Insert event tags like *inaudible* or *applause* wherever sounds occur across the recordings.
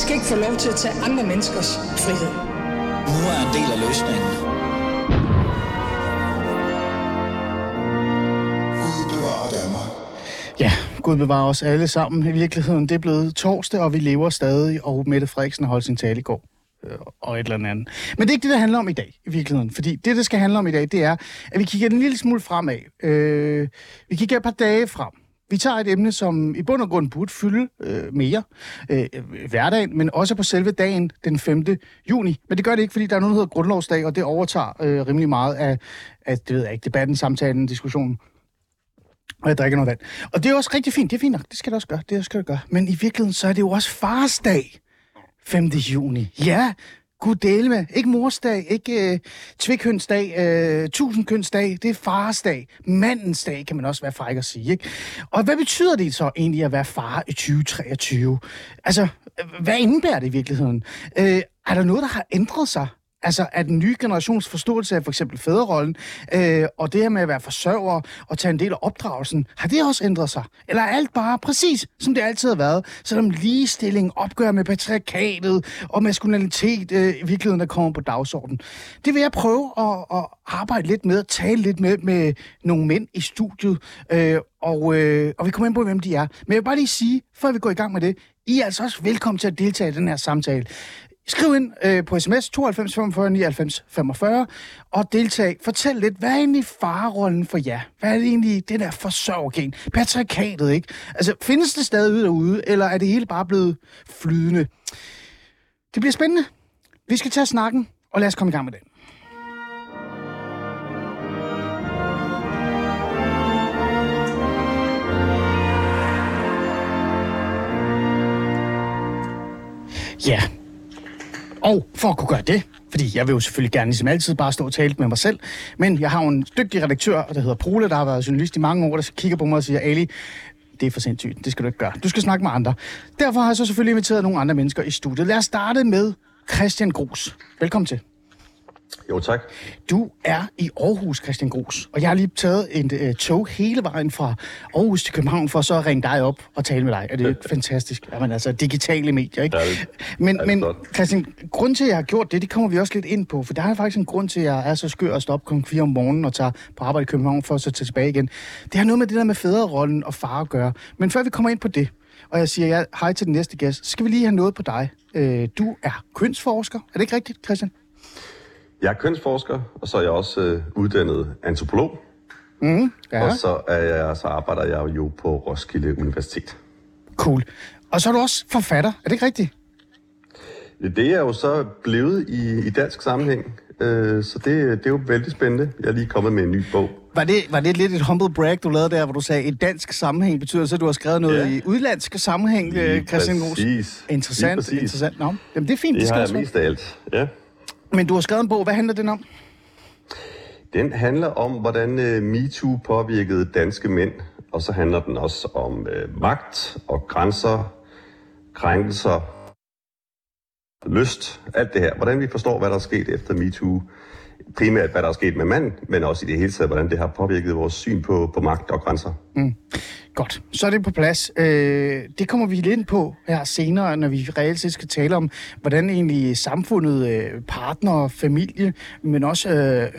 skal ikke få lov til at tage andre menneskers frihed. Nu er en del af løsningen. Ja, Gud bevarer os alle sammen. I virkeligheden, det er blevet torsdag, og vi lever stadig, og Mette Frederiksen har holdt sin tale i går øh, og et eller andet. Men det er ikke det, det handler om i dag, i virkeligheden. Fordi det, det skal handle om i dag, det er, at vi kigger en lille smule fremad. Øh, vi kigger et par dage frem. Vi tager et emne, som i bund og grund burde fylde øh, mere øh, øh hverdagen, men også på selve dagen den 5. juni. Men det gør det ikke, fordi der er noget, der hedder grundlovsdag, og det overtager øh, rimelig meget af, af det ved jeg ikke, debatten, samtalen, diskussionen. Og jeg drikker noget vand. Og det er også rigtig fint. Det er fint nok. Det skal det også gøre. Det skal det gøre. Men i virkeligheden, så er det jo også farsdag. 5. juni. Ja, Gud dele med. Ikke morsdag, ikke øh, tvikhønsdag, øh, tusindkønsdag. Det er farsdag. Mandens dag, kan man også være fræk at sige. Ikke? Og hvad betyder det så egentlig at være far i 2023? Altså, øh, hvad indebærer det i virkeligheden? Øh, er der noget, der har ændret sig? Altså, at den nye generations forståelse af for eksempel fædrerollen, øh, og det her med at være forsørger og tage en del af opdragelsen, har det også ændret sig? Eller er alt bare præcis, som det altid har været, selvom ligestilling, opgør med patriarkatet og maskulinitet øh, i virkeligheden er kommet på dagsordenen? Det vil jeg prøve at, at arbejde lidt med, tale lidt med, med nogle mænd i studiet, øh, og, øh, og vi kommer ind på, hvem de er. Men jeg vil bare lige sige, før vi går i gang med det, I er altså også velkommen til at deltage i den her samtale. Skriv ind øh, på sms 92 45 99 45 og deltag. Fortæl lidt, hvad er egentlig farerollen for jer? Hvad er det egentlig, det der forsørgergen? Patriarkatet, ikke? Altså, findes det stadig ude derude, eller er det hele bare blevet flydende? Det bliver spændende. Vi skal tage snakken, og lad os komme i gang med det. Ja, og for at kunne gøre det, fordi jeg vil jo selvfølgelig gerne ligesom altid bare stå og tale med mig selv, men jeg har jo en dygtig redaktør, der hedder Prole, der har været journalist i mange år, der kigger på mig og siger, Ali, det er for sindssygt, det skal du ikke gøre. Du skal snakke med andre. Derfor har jeg så selvfølgelig inviteret nogle andre mennesker i studiet. Lad os starte med Christian Gros. Velkommen til. Jo, tak. Du er i Aarhus, Christian Gros, og jeg har lige taget en uh, tog hele vejen fra Aarhus til København for så at ringe dig op og tale med dig. Er det *laughs* ikke fantastisk? Jamen altså, digitale medier, ikke? Ja, det- men, ja, det men. Christian, grund til, at jeg har gjort det, det kommer vi også lidt ind på, for der er faktisk en grund til, at jeg er så skør at stoppe kl. 4 om morgenen og tager på arbejde i København for at så tage tilbage igen. Det har noget med det der med fædrerollen og far at gøre. Men før vi kommer ind på det, og jeg siger ja, hej til den næste gæst, så skal vi lige have noget på dig. Øh, du er kønsforsker. Er det ikke rigtigt, Christian? Jeg er kønsforsker, og så er jeg også øh, uddannet antropolog. Ja. Og så, er jeg, så arbejder jeg jo på Roskilde Universitet. Cool. Og så er du også forfatter. Er det ikke rigtigt? Det er jo så blevet i, i dansk sammenhæng, øh, så det, det er jo vældig spændende. Jeg er lige kommet med en ny bog. Var det, var det lidt et humble brag, du lavede der, hvor du sagde, et dansk sammenhæng betyder så, at du har skrevet noget Ja. i udlandsk sammenhæng, Lige øh, Christian Gros? præcis. Lige Interessant, præcis. interessant. Nå, jamen det er fint, det, Det skal har jeg mest af alt. Ja. Men du har skrevet en bog, hvad handler den om? Den handler om, hvordan øh, MeToo påvirkede danske mænd, og så handler den også om øh, magt og grænser, krænkelser, lyst, alt det her. Hvordan vi forstår, hvad der er sket efter MeToo. Primært, hvad der er sket med mand, men også i det hele taget, hvordan det har påvirket vores syn på, på magt og grænser. Godt, så er det på plads. Øh, det kommer vi lidt ind på her senere, når vi reelt set skal tale om, hvordan egentlig samfundet, øh, partner, familie, men også øh, øh,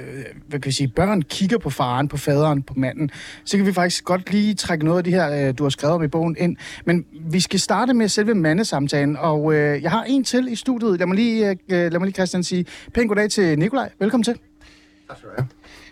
hvad kan vi sige, børn kigger på faren, på faderen, på manden. Så kan vi faktisk godt lige trække noget af det her, øh, du har skrevet om i bogen ind. Men vi skal starte med selve mandesamtalen, og øh, jeg har en til i studiet. Lad mig lige, øh, lad mig lige Christian sige pænt goddag til Nikolaj. Velkommen til. Tak skal du have.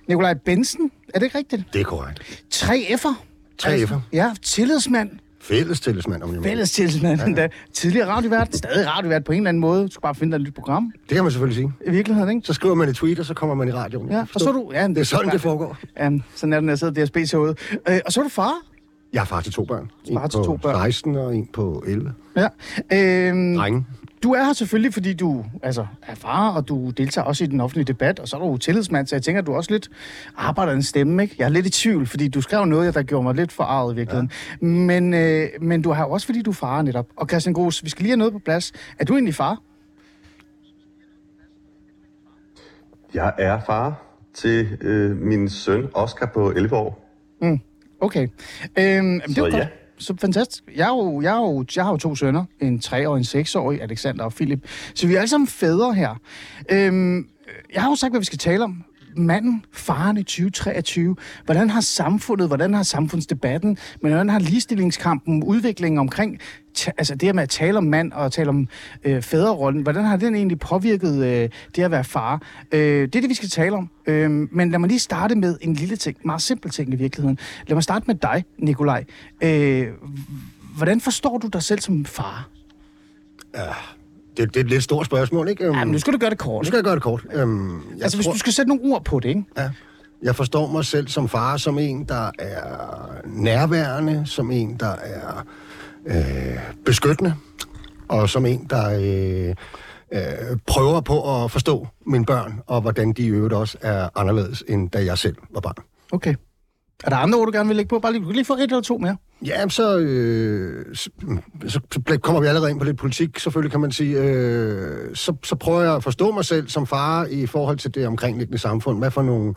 Nikolaj Bensen, er det ikke rigtigt? Det er korrekt. 3F'er. Tre F'er. Ja, tillidsmand. Fælles tillidsmand, om jeg. Fælles tillidsmand. Ja. Tidligere radiovært, stadig radiovært på en eller anden måde. Du skal bare finde dig et nyt program. Det kan man selvfølgelig sige. I virkeligheden, ikke? Så skriver man et tweet, og så kommer man i radioen. Ja, og så du... Ja, Det er sådan, det foregår. Ja, sådan er den, jeg sidder i DSB's hoved. Øh, og så er du far. Jeg er far til to børn. Far til to børn. 16 og en på 11. Ja. Øhm, Drenge. Du er her selvfølgelig, fordi du altså, er far, og du deltager også i den offentlige debat, og så er du tillidsmand, så jeg tænker, at du også lidt arbejder en stemme, ikke? Jeg er lidt i tvivl, fordi du skrev noget, der gjorde mig lidt forarvet i virkeligheden. Ja. Men, øh, men du har også, fordi du er far netop. Og Christian Gros, vi skal lige have noget på plads. Er du egentlig far? Jeg er far til øh, min søn Oscar på 11 år. Okay. Øhm, jamen, det jo Så godt så fantastisk. Jeg, er jo, jeg, er jo, jeg har jo to sønner, en tre og en seksårig, Alexander og Philip. Så vi er alle sammen fædre her. Øhm, jeg har jo sagt, hvad vi skal tale om. Manden, faren i 2023. Hvordan har samfundet, hvordan har samfundsdebatten, men hvordan har ligestillingskampen, udviklingen omkring altså det her med at tale om mand og tale om øh, fædrerollen, hvordan har den egentlig påvirket øh, det at være far? Øh, det er det, vi skal tale om. Øh, men lad mig lige starte med en lille ting, meget simpel ting i virkeligheden. Lad mig starte med dig, Nikolaj. Øh, hvordan forstår du dig selv som far? Ah, det, det er et lidt stort spørgsmål, ikke? Øhm, Ja, men nu skal du gøre det kort. nu skal jeg gøre det kort. Øhm, jeg, Altså, hvis du skal sætte nogle ord på det, ikke? ja, jeg forstår mig selv som far, som en, der er nærværende, som en, der er øh, beskyttende, og som en, der øh, øh, prøver på at forstå mine børn, og hvordan de i øvrigt også er anderledes, end da jeg selv var barn. Okay. Er der andre ord, du gerne vil lægge på? Bare lige, lige få et eller to mere. Ja, så, øh, så, så, kommer vi allerede ind på lidt politik, selvfølgelig kan man sige. Øh, så, så prøver jeg at forstå mig selv som far i forhold til det omkringliggende samfund. Hvad for nogle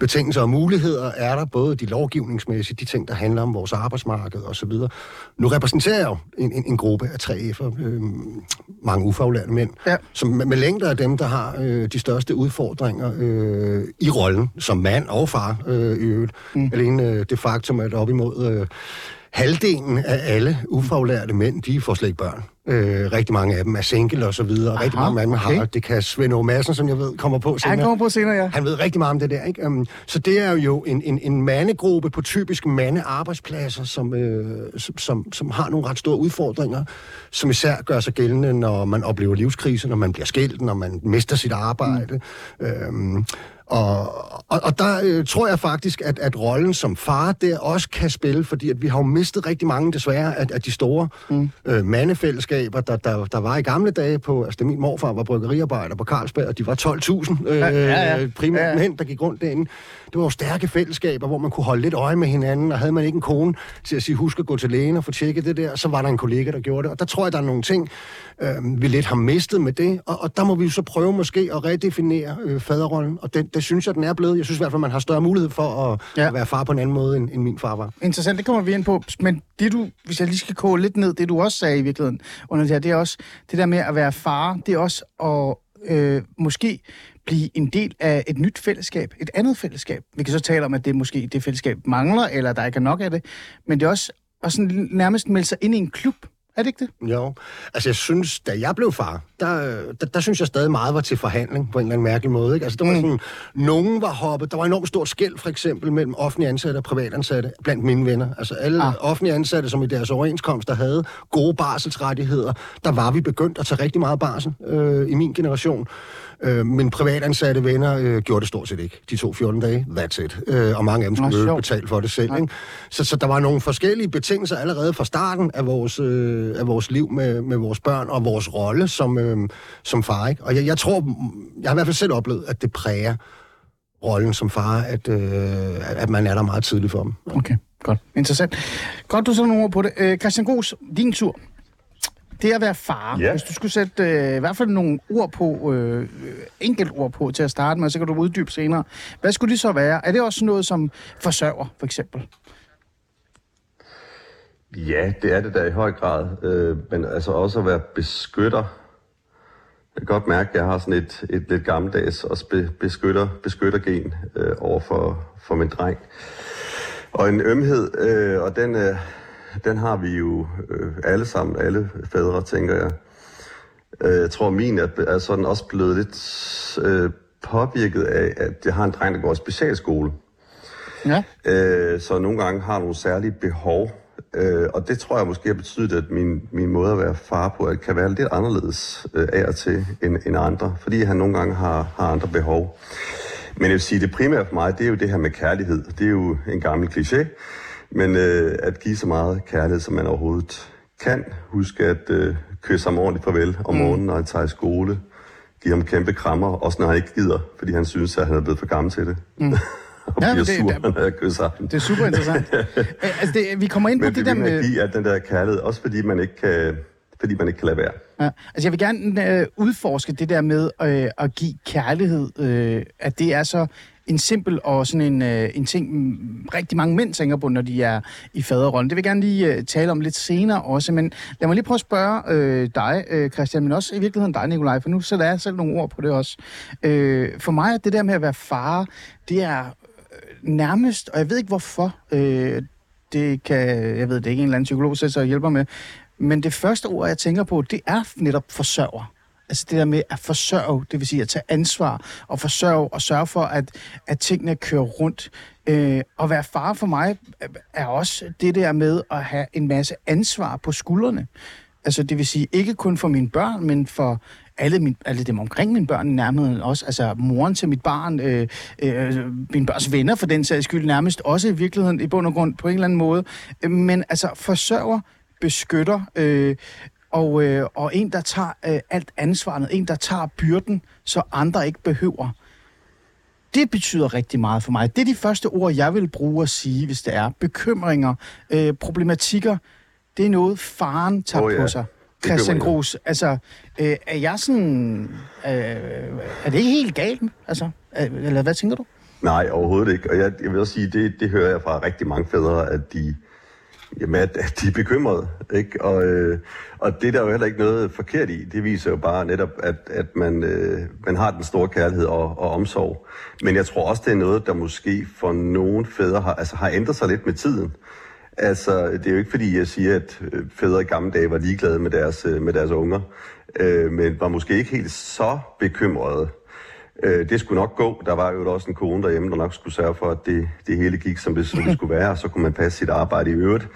betingelser og muligheder er der, både de lovgivningsmæssige, de ting, der handler om vores arbejdsmarked osv. Nu repræsenterer jeg jo en, en, en gruppe af 3F'er, øh, mange ufaglærte mænd, Ja. som med, med længder af dem, der har øh, de største udfordringer øh, i rollen som mand og far øh, i øvrigt. Mm. Alene øh, det faktum, at op imod øh, halvdelen af alle ufaglærte mænd, de får slet ikke børn. Øh, rigtig mange af dem er single og så videre. Aha, rigtig mange af dem okay. har, det kan Svend Aage Madsen, som jeg ved, kommer på Ja, senere. han kommer på senere, ja. Han ved rigtig meget om det der, ikke? Um, så det er jo en, en, en mandegruppe på typisk mandearbejdspladser, som, øh, som, som, som har nogle ret store udfordringer, som især gør sig gældende, når man oplever livskriser, når man bliver skilt, når man mister sit arbejde. Mm. Øhm, og, og, og der øh, tror jeg faktisk, at, at rollen som far der også kan spille, fordi at vi har jo mistet rigtig mange desværre af, af de store mm. øh, mandefællesskaber, der, der, der var i gamle dage på, altså min morfar var bryggeriarbejder på Carlsberg, og de var 12.000 øh, Ja, ja, ja. primært Ja, ja. mænd, der gik rundt derinde. Det var jo stærke fællesskaber, hvor man kunne holde lidt øje med hinanden, og havde man ikke en kone til at sige, husk at gå til lægen og få tjekket det der, så var der en kollega, der gjorde det. Og der tror jeg, der er nogle ting, øh, vi lidt har mistet med det, og, og der må vi jo så prøve måske at redefinere øh, faderrollen, og det, det synes jeg, den er blevet. Jeg synes i hvert fald, man har større mulighed for at, Ja. at være far på en anden måde, end, end min far var. Interessant, det kommer vi ind på. Men det du, hvis jeg lige skal koge lidt ned, det du også sagde i virkeligheden under det her, det er også det der med at være far, det er også at øh, måske blive en del af et nyt fællesskab, et andet fællesskab. Vi kan så tale om, at det måske det fællesskab mangler, eller der ikke er nok af det, men det er også at sådan nærmest melde sig ind i en klub. Er det ikke det? Jo. Altså, jeg synes, da jeg blev far, der, der, der synes jeg stadig meget var til forhandling på en eller anden mærkelig måde. Ikke? Altså, der var sådan, nogen var hoppet. Der var enormt stort skæld, for eksempel, mellem offentlige ansatte og privatansatte blandt mine venner. Altså, alle ah. offentlige ansatte, som i deres overenskomster havde gode barselsrettigheder, der var vi begyndt at tage rigtig meget barsel øh, i min generation. Øh, men privatansatte venner øh, gjorde det stort set ikke. De tog 14 dage, that's it. Øh, og mange af dem skulle sjovt. betale for det selv. Ikke? Så, så der var nogle forskellige betingelser allerede fra starten af vores, øh, af vores liv med, med vores børn og vores rolle som, øh, som far. Ikke? Og jeg, jeg tror, jeg har i hvert fald selv oplevet, at det præger rollen som far, at, øh, at man er der meget tidligt for dem. Okay, godt. Interessant. Godt, du sætter nogle ord på det. Øh, Christian Gros, din tur. Det at være far, Ja. hvis du skulle sætte øh, i hvert fald nogle ord på, øh, enkelt ord på til at starte med, så kan du uddybe senere. Hvad skulle det så være? Er det også noget som forsørger, for eksempel? Ja, det er det da i høj grad. Øh, men altså også at være beskytter. Jeg kan godt mærke, at jeg har sådan et, et lidt gammeldags også be, beskytter, beskyttergen øh, over for, for min dreng. Og en ømhed, øh, og den, øh, den har vi jo øh, alle sammen, alle fædre, tænker jeg. Øh, jeg tror, min er, er sådan også blevet lidt øh, påvirket af, at jeg har en dreng, der går i specialskole. Ja. Øh, så nogle gange har nogle særlige behov. Øh, og det tror jeg måske har betydet, at min, min måde at være far på at kan være lidt anderledes øh, af og til end, end andre, fordi han nogle gange har, har andre behov. Men jeg vil sige, det primære for mig, det er jo det her med kærlighed. Det er jo en gammel kliché, men øh, at give så meget kærlighed, som man overhovedet kan. Husk at øh, kysse ham ordentligt farvel om morgenen, når han tager i skole. Give ham kæmpe krammer, også når han ikke gider, fordi han synes, at han er blevet for gammel til det. Mm. *laughs* og Ja, det- sur, når jeg kysser ham. Det er super interessant. *laughs* altså, det, vi kommer ind på Men det der med... give at den der kærlighed, også fordi man ikke kan, fordi man ikke kan lade være. Ja, altså jeg vil gerne øh, udforske det der med øh, at give kærlighed, øh, at det er så en simpel og sådan en, øh, en ting, rigtig mange mænd tænker på, når de er i faderrollen. Det vil jeg gerne lige øh, tale om lidt senere også, men lad mig lige prøve at spørge øh, dig, øh, Christian, men også i virkeligheden dig, Nikolaj, for nu sætter jeg selv nogle ord på det også. Øh, for mig er det der med at være far, det er øh, nærmest, og jeg ved ikke hvorfor, øh, det kan, jeg ved det ikke, en eller anden psykolog sætter og hjælper med, men det første ord, jeg tænker på, det er netop forsørger. Altså det der med at forsørge, det vil sige at tage ansvar og forsørge og sørge for, at, at tingene kører rundt. Øh, at være far for mig er også det der med at have en masse ansvar på skuldrene. Altså det vil sige ikke kun for mine børn, men for alle, min, alle dem omkring mine børn nærmest også, altså moren til mit barn, øh, øh, mine børns venner for den sags skyld nærmest også i virkeligheden i bund og grund på en eller anden måde. Øh, men altså forsørger, beskytter, øh, og, øh, og en, der tager øh, alt ansvaret, en, der tager byrden, så andre ikke behøver. Det betyder rigtig meget for mig. Det er de første ord, jeg vil bruge at sige, hvis det er bekymringer, øh, problematikker. Det er noget, faren tager oh, ja. på sig. Christian. Gros, altså, øh, er jeg sådan... Øh, er det ikke helt galt? Altså, øh, eller hvad tænker du? Nej, overhovedet ikke. Og jeg, jeg vil også sige, det, det hører jeg fra rigtig mange fædre, at de, jamen, at, at de er bekymrede. Ikke? Og, øh, og det er der jo heller ikke noget forkert i. Det viser jo bare netop, at, at man, øh, man har den store kærlighed og, og omsorg. Men jeg tror også, det er noget, der måske for nogle fædre har, altså, har ændret sig lidt med tiden. Altså, det er jo ikke fordi, jeg siger, at øh, fædre i gamle dage var ligeglade med deres, øh, med deres unger, øh, men var måske ikke helt så bekymrede. Øh, det skulle nok gå. Der var jo også en kone derhjemme, der nok skulle sørge for, at det, det hele gik, som det, som det *laughs* skulle være, og så kunne man passe sit arbejde i øvrigt.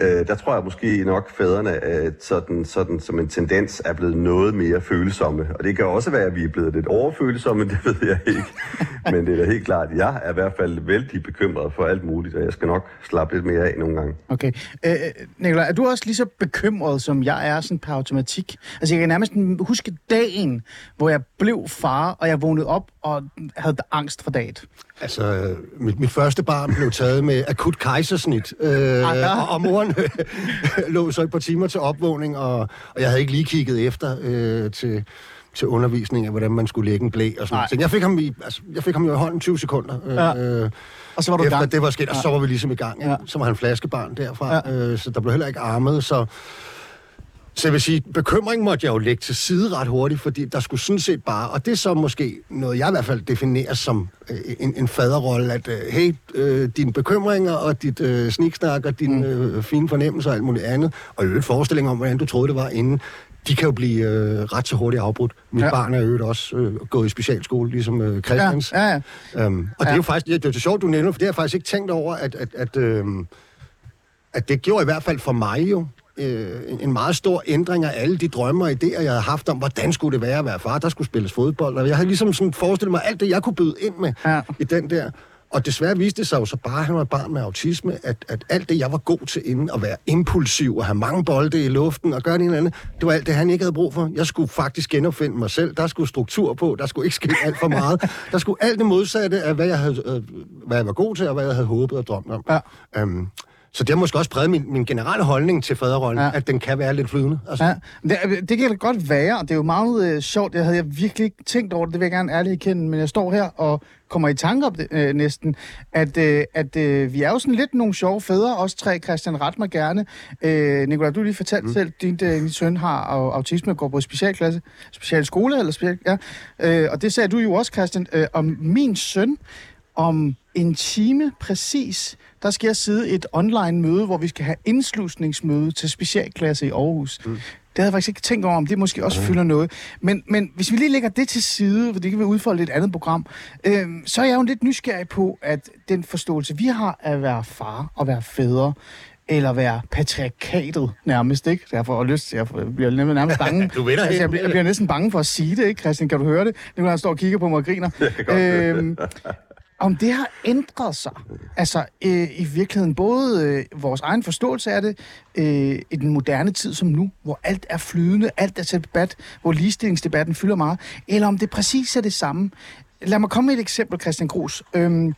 Øh, der tror jeg måske nok, fædrene øh, sådan, sådan, som en tendens er blevet noget mere følsomme. Og det kan også være, at vi er blevet lidt overfølsomme, *laughs* det ved jeg ikke. Men det er da helt klart, at jeg er i hvert fald vældig bekymret for alt muligt, og jeg skal nok slappe lidt mere af nogle gange. Okay. Øh, øh, Nicolaj, er du også lige så bekymret, som jeg er sådan per automatik? Altså, jeg kan nærmest huske dagen, hvor jeg blev far, og jeg vågnede op og havde angst for dagen. Altså, mit, mit første barn blev taget med akut kejsersnit, øh, ja. og, og moren *laughs* lå så et par timer til opvågning, og, og jeg havde ikke lige kigget efter øh, til, til undervisning af, hvordan man skulle lægge en blæ og sådan noget. Jeg fik, ham i, altså, jeg fik ham jo i hånden 20 sekunder. Øh, Ja. øh, Og så var du efter gang. det var sket, og så var vi ligesom i gang. Ja. Så var han flaskebarn derfra, Ja. øh, så der blev heller ikke armet, så... Så jeg vil sige, bekymring måtte jeg jo lægge til side ret hurtigt, fordi der skulle sådan set bare, og det er så måske noget, jeg i hvert fald definerer som øh, en, en faderrolle, at øh, hey, øh, dine bekymringer og dit øh, sniksnak og dine øh, fine fornemmelser og alt muligt andet, og i øvrigt forestilling om, hvordan du troede, det var inden, de kan jo blive øh, ret så hurtigt afbrudt. Mit Ja. ja. barn er øvrigt også øh, gået i specialskole, ligesom øh, Ja, Christians. ja, ja. Øhm, og ja. det Ja. er jo faktisk, det er jo sjovt, du nævner, for det har jeg faktisk ikke tænkt over, at, at, at, øhm, at det gjorde i hvert fald for mig jo øh, en- en meget stor ændring af alle de drømme og idéer, jeg havde haft om, hvordan skulle det være at være far. Der skulle spilles fodbold, og jeg havde ligesom sådan forestillet mig alt det, jeg kunne byde ind med Ja. i den der. Og desværre viste det sig jo så bare, at han var et barn med autisme, at, at alt det, jeg var god til inden, at være impulsiv og have mange bolde i luften og gøre det ene eller andet, det var alt det, han ikke havde brug for. Jeg skulle faktisk genopfinde mig selv. Der skulle struktur på. Der skulle ikke ske alt for meget. *laughs* Der skulle alt det modsatte af, hvad jeg, havde, øh, hvad jeg var god til, og hvad jeg havde håbet og drømt om. Ja. Øhm, så det har måske også præget min, min generelle holdning til faderrollen, Ja. at den kan være lidt flydende. Altså, Ja, det, det kan det godt være, og det er jo meget øh, sjovt. Det havde jeg virkelig ikke tænkt over, det, det vil jeg gerne ærligt erkende, men jeg står her og kommer i tanke om det øh, næsten, at, øh, at øh, vi er jo sådan lidt nogle sjove fædre, os tre, Christian, ret mig gerne. Øh, Nicolai, du lige fortalt mm. selv, din, øh, din søn har au- autisme og går på specialklasse, specialskole, eller special, ja. Øh, og det sagde du jo også, Christian, øh, om min søn, om en time præcis, der skal jeg sidde et online møde, hvor vi skal have indslusningsmøde til specialklasse i Aarhus. Mm. Det havde jeg faktisk ikke tænkt over, om det måske også fylder noget. Men, men hvis vi lige lægger det til side, for det kan vi udfolde et andet program, øh, så er jeg jo lidt nysgerrig på, at den forståelse, vi har af at være far og være fædre, eller være patriarkatet nærmest, ikke? Derfor jeg lyst til, jeg bliver nærmest bange. *laughs* Du ved da altså, jeg, bliver, jeg bliver næsten bange for at sige det, ikke, Christian? Kan du høre det? Nu han står og kigger på mig og griner. *laughs* Øhm, om det har ændret sig. Altså øh, i virkeligheden både øh, vores egen forståelse af det øh, i den moderne tid som nu, hvor alt er flydende, alt er til debat, hvor ligestillingsdebatten fylder meget, eller om det præcis er det samme. Lad mig komme med et eksempel, Christian Gros. Øhm,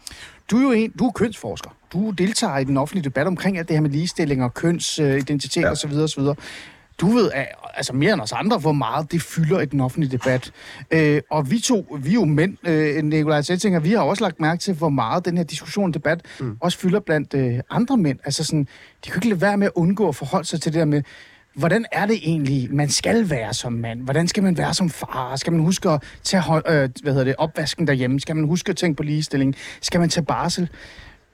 du er jo en, du er kønsforsker. Du deltager i den offentlige debat omkring alt det her med ligestilling og kønsidentitet Ja. osv. osv. du ved, altså mere end os andre, hvor meget det fylder i den offentlige debat. Øh, og vi to, vi er jo mænd, øh, Nikolaj Sættinger, vi har også lagt mærke til, hvor meget den her diskussion og debat mm. også fylder blandt øh, andre mænd. Altså sådan, de kan ikke lade være med at undgå at forholde sig til det der med, hvordan er det egentlig, man skal være som mand? Hvordan skal man være som far? Skal man huske at tage øh, hvad hedder det, opvasken derhjemme? Skal man huske at tænke på ligestilling? Skal man tage barsel?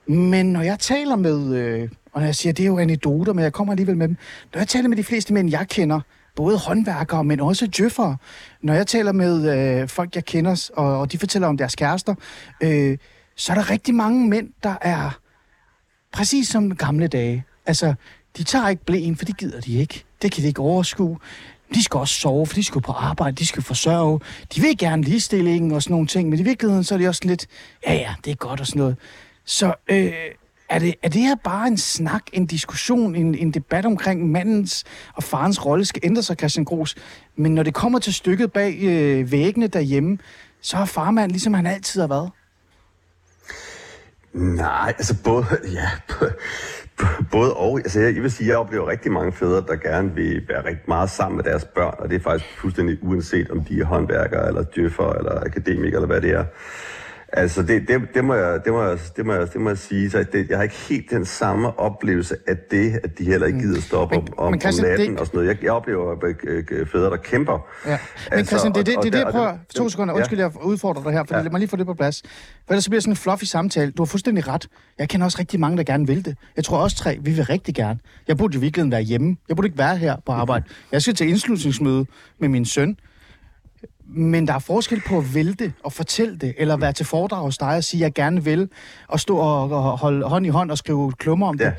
Men når jeg taler med, øh, og når jeg siger, det er jo anekdoter, men jeg kommer alligevel med dem. Når jeg taler med de fleste mænd, jeg kender, både håndværkere, men også djøffere, når jeg taler med øh, folk, jeg kender, og, og de fortæller om deres kærester, øh, så er der rigtig mange mænd, der er præcis som gamle dage. Altså, de tager ikke blæen, for det gider de ikke. Det kan de ikke overskue. De skal også sove, for de skal på arbejde, de skal forsørge. De vil gerne ligestillingen og sådan nogle ting, men i virkeligheden så er de også lidt, ja ja, det er godt og sådan noget. Så øh, er, det, er det her bare en snak, en diskussion, en, en debat omkring mandens og farens rolle skal ændre sig, Christian Gros? Men når det kommer til stykket bag øh, væggene derhjemme, så har farmand ligesom han altid har været. Nej, altså både, *laughs* ja, både og. Altså jeg, jeg vil sige, jeg oplever rigtig mange fædre, der gerne vil være rigtig meget sammen med deres børn, og det er faktisk fuldstændig uanset, om de er håndværkere, eller djøffer, eller akademikere, eller hvad det er. Altså, det, det, det, må jeg, det, må jeg, det, må jeg, det må jeg sige. Så det, jeg har ikke helt den samme oplevelse af det, at de heller ikke gider stå op men, om, om, Christian, om natten det... og sådan noget. Jeg, jeg oplever øh, øh, fædre, der kæmper. Ja. Men altså, Christian, det er det, det, det, jeg prøver... To sekunder, undskyld, jeg udfordrer dig her, for ja. lad mig lige få det på plads. For ellers så bliver sådan en fluffy samtale. Du har fuldstændig ret. Jeg kender også rigtig mange, der gerne vil det. Jeg tror også tre, vi vil rigtig gerne. Jeg burde i virkeligheden være hjemme. Jeg burde ikke være her på arbejde. *laughs* Jeg skal til indslutningsmøde med min søn. Men der er forskel på at vælte og fortælle det, eller være til foredrag hos dig og sige, at jeg gerne vil, og stå og, holde hånd i hånd og skrive klummer om ja. det.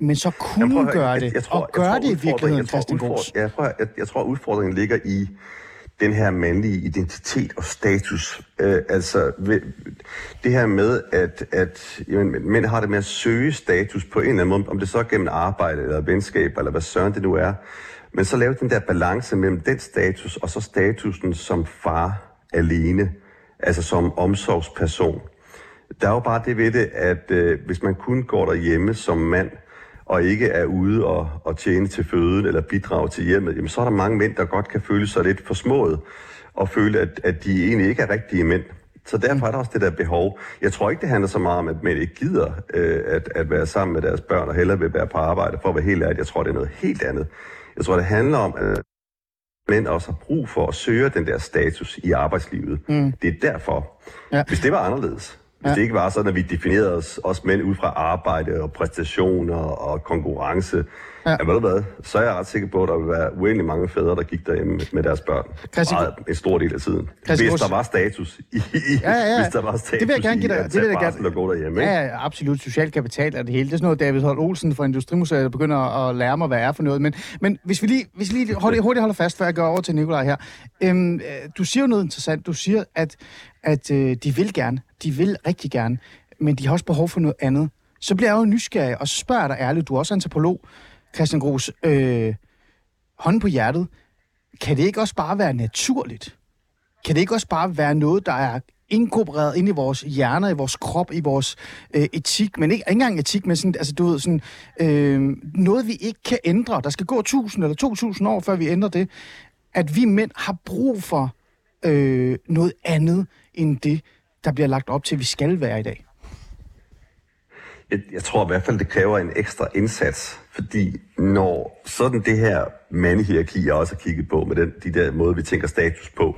Men så kunne Jamen, gøre det, jeg, jeg tror, og gøre det i virkeligheden, Christian Gros. Jeg tror, jeg, jeg tror, udfordringen ligger i den her mandlige identitet og status. Øh, altså, det her med, at, at jamen, mænd har det med at søge status på en eller anden måde, om det så er gennem arbejde eller venskab, eller hvad søren det nu er. Men så lave den der balance mellem den status, og så statusen som far alene, altså som omsorgsperson. Der er jo bare det ved det, at øh, hvis man kun går derhjemme som mand, og ikke er ude og, og tjene til føden eller bidrage til hjemmet, jamen så er der mange mænd, der godt kan føle sig lidt forsmået og føle, at, at de egentlig ikke er rigtige mænd. Så derfor er der også det der behov. Jeg tror ikke, det handler så meget om, at mænd ikke gider øh, at, at være sammen med deres børn og hellere vil være på arbejde, for at være helt ærlig. Jeg tror, det er noget helt andet. Jeg tror, det handler om, at mænd også har brug for at søge den der status i arbejdslivet. Mm. Det er derfor. Ja. Hvis det var anderledes, hvis ja. det ikke var sådan, at vi definerede os, os mænd ud fra arbejde og præstationer og konkurrence, Ja. ja, ved du hvad, så er jeg ret sikker på, at der vil være uendelig mange fædre, der gik derhjemme med deres børn. Christi... Meget, en stor del af tiden. Christi... Hvis der var status i, ja, ja, ja. hvis der var status det vil jeg gerne give dig. Det vil jeg gerne. Og gå derhjemme, ikke? Ja, ja, absolut. Social kapital er det hele. Det er sådan noget, David Holt Olsen fra Industrimuseet der begynder at lære mig, hvad er for noget. Men, men hvis vi lige, hvis vi lige hurtigt, hurtigt holder fast, før jeg går over til Nikolaj her. Øhm, øh, du siger jo noget interessant. Du siger, at, at øh, de vil gerne. De vil rigtig gerne. Men de har også behov for noget andet. Så bliver jeg jo nysgerrig, og så spørger jeg dig ærligt, du er også antropolog. Christian Gros, øh, hånden på hjertet, kan det ikke også bare være naturligt? Kan det ikke også bare være noget, der er inkorporeret ind i vores hjerner, i vores krop, i vores øh, etik, men ikke, ikke engang etik, men sådan, altså, du ved, sådan, øh, noget, vi ikke kan ændre. Der skal gå 1000 eller 2000 år, før vi ændrer det. At vi mænd har brug for øh, noget andet, end det, der bliver lagt op til, at vi skal være i dag jeg, jeg tror i hvert fald, det kræver en ekstra indsats, fordi når sådan det her mandehierarki, jeg også har kigget på, med den, de der måde, vi tænker status på,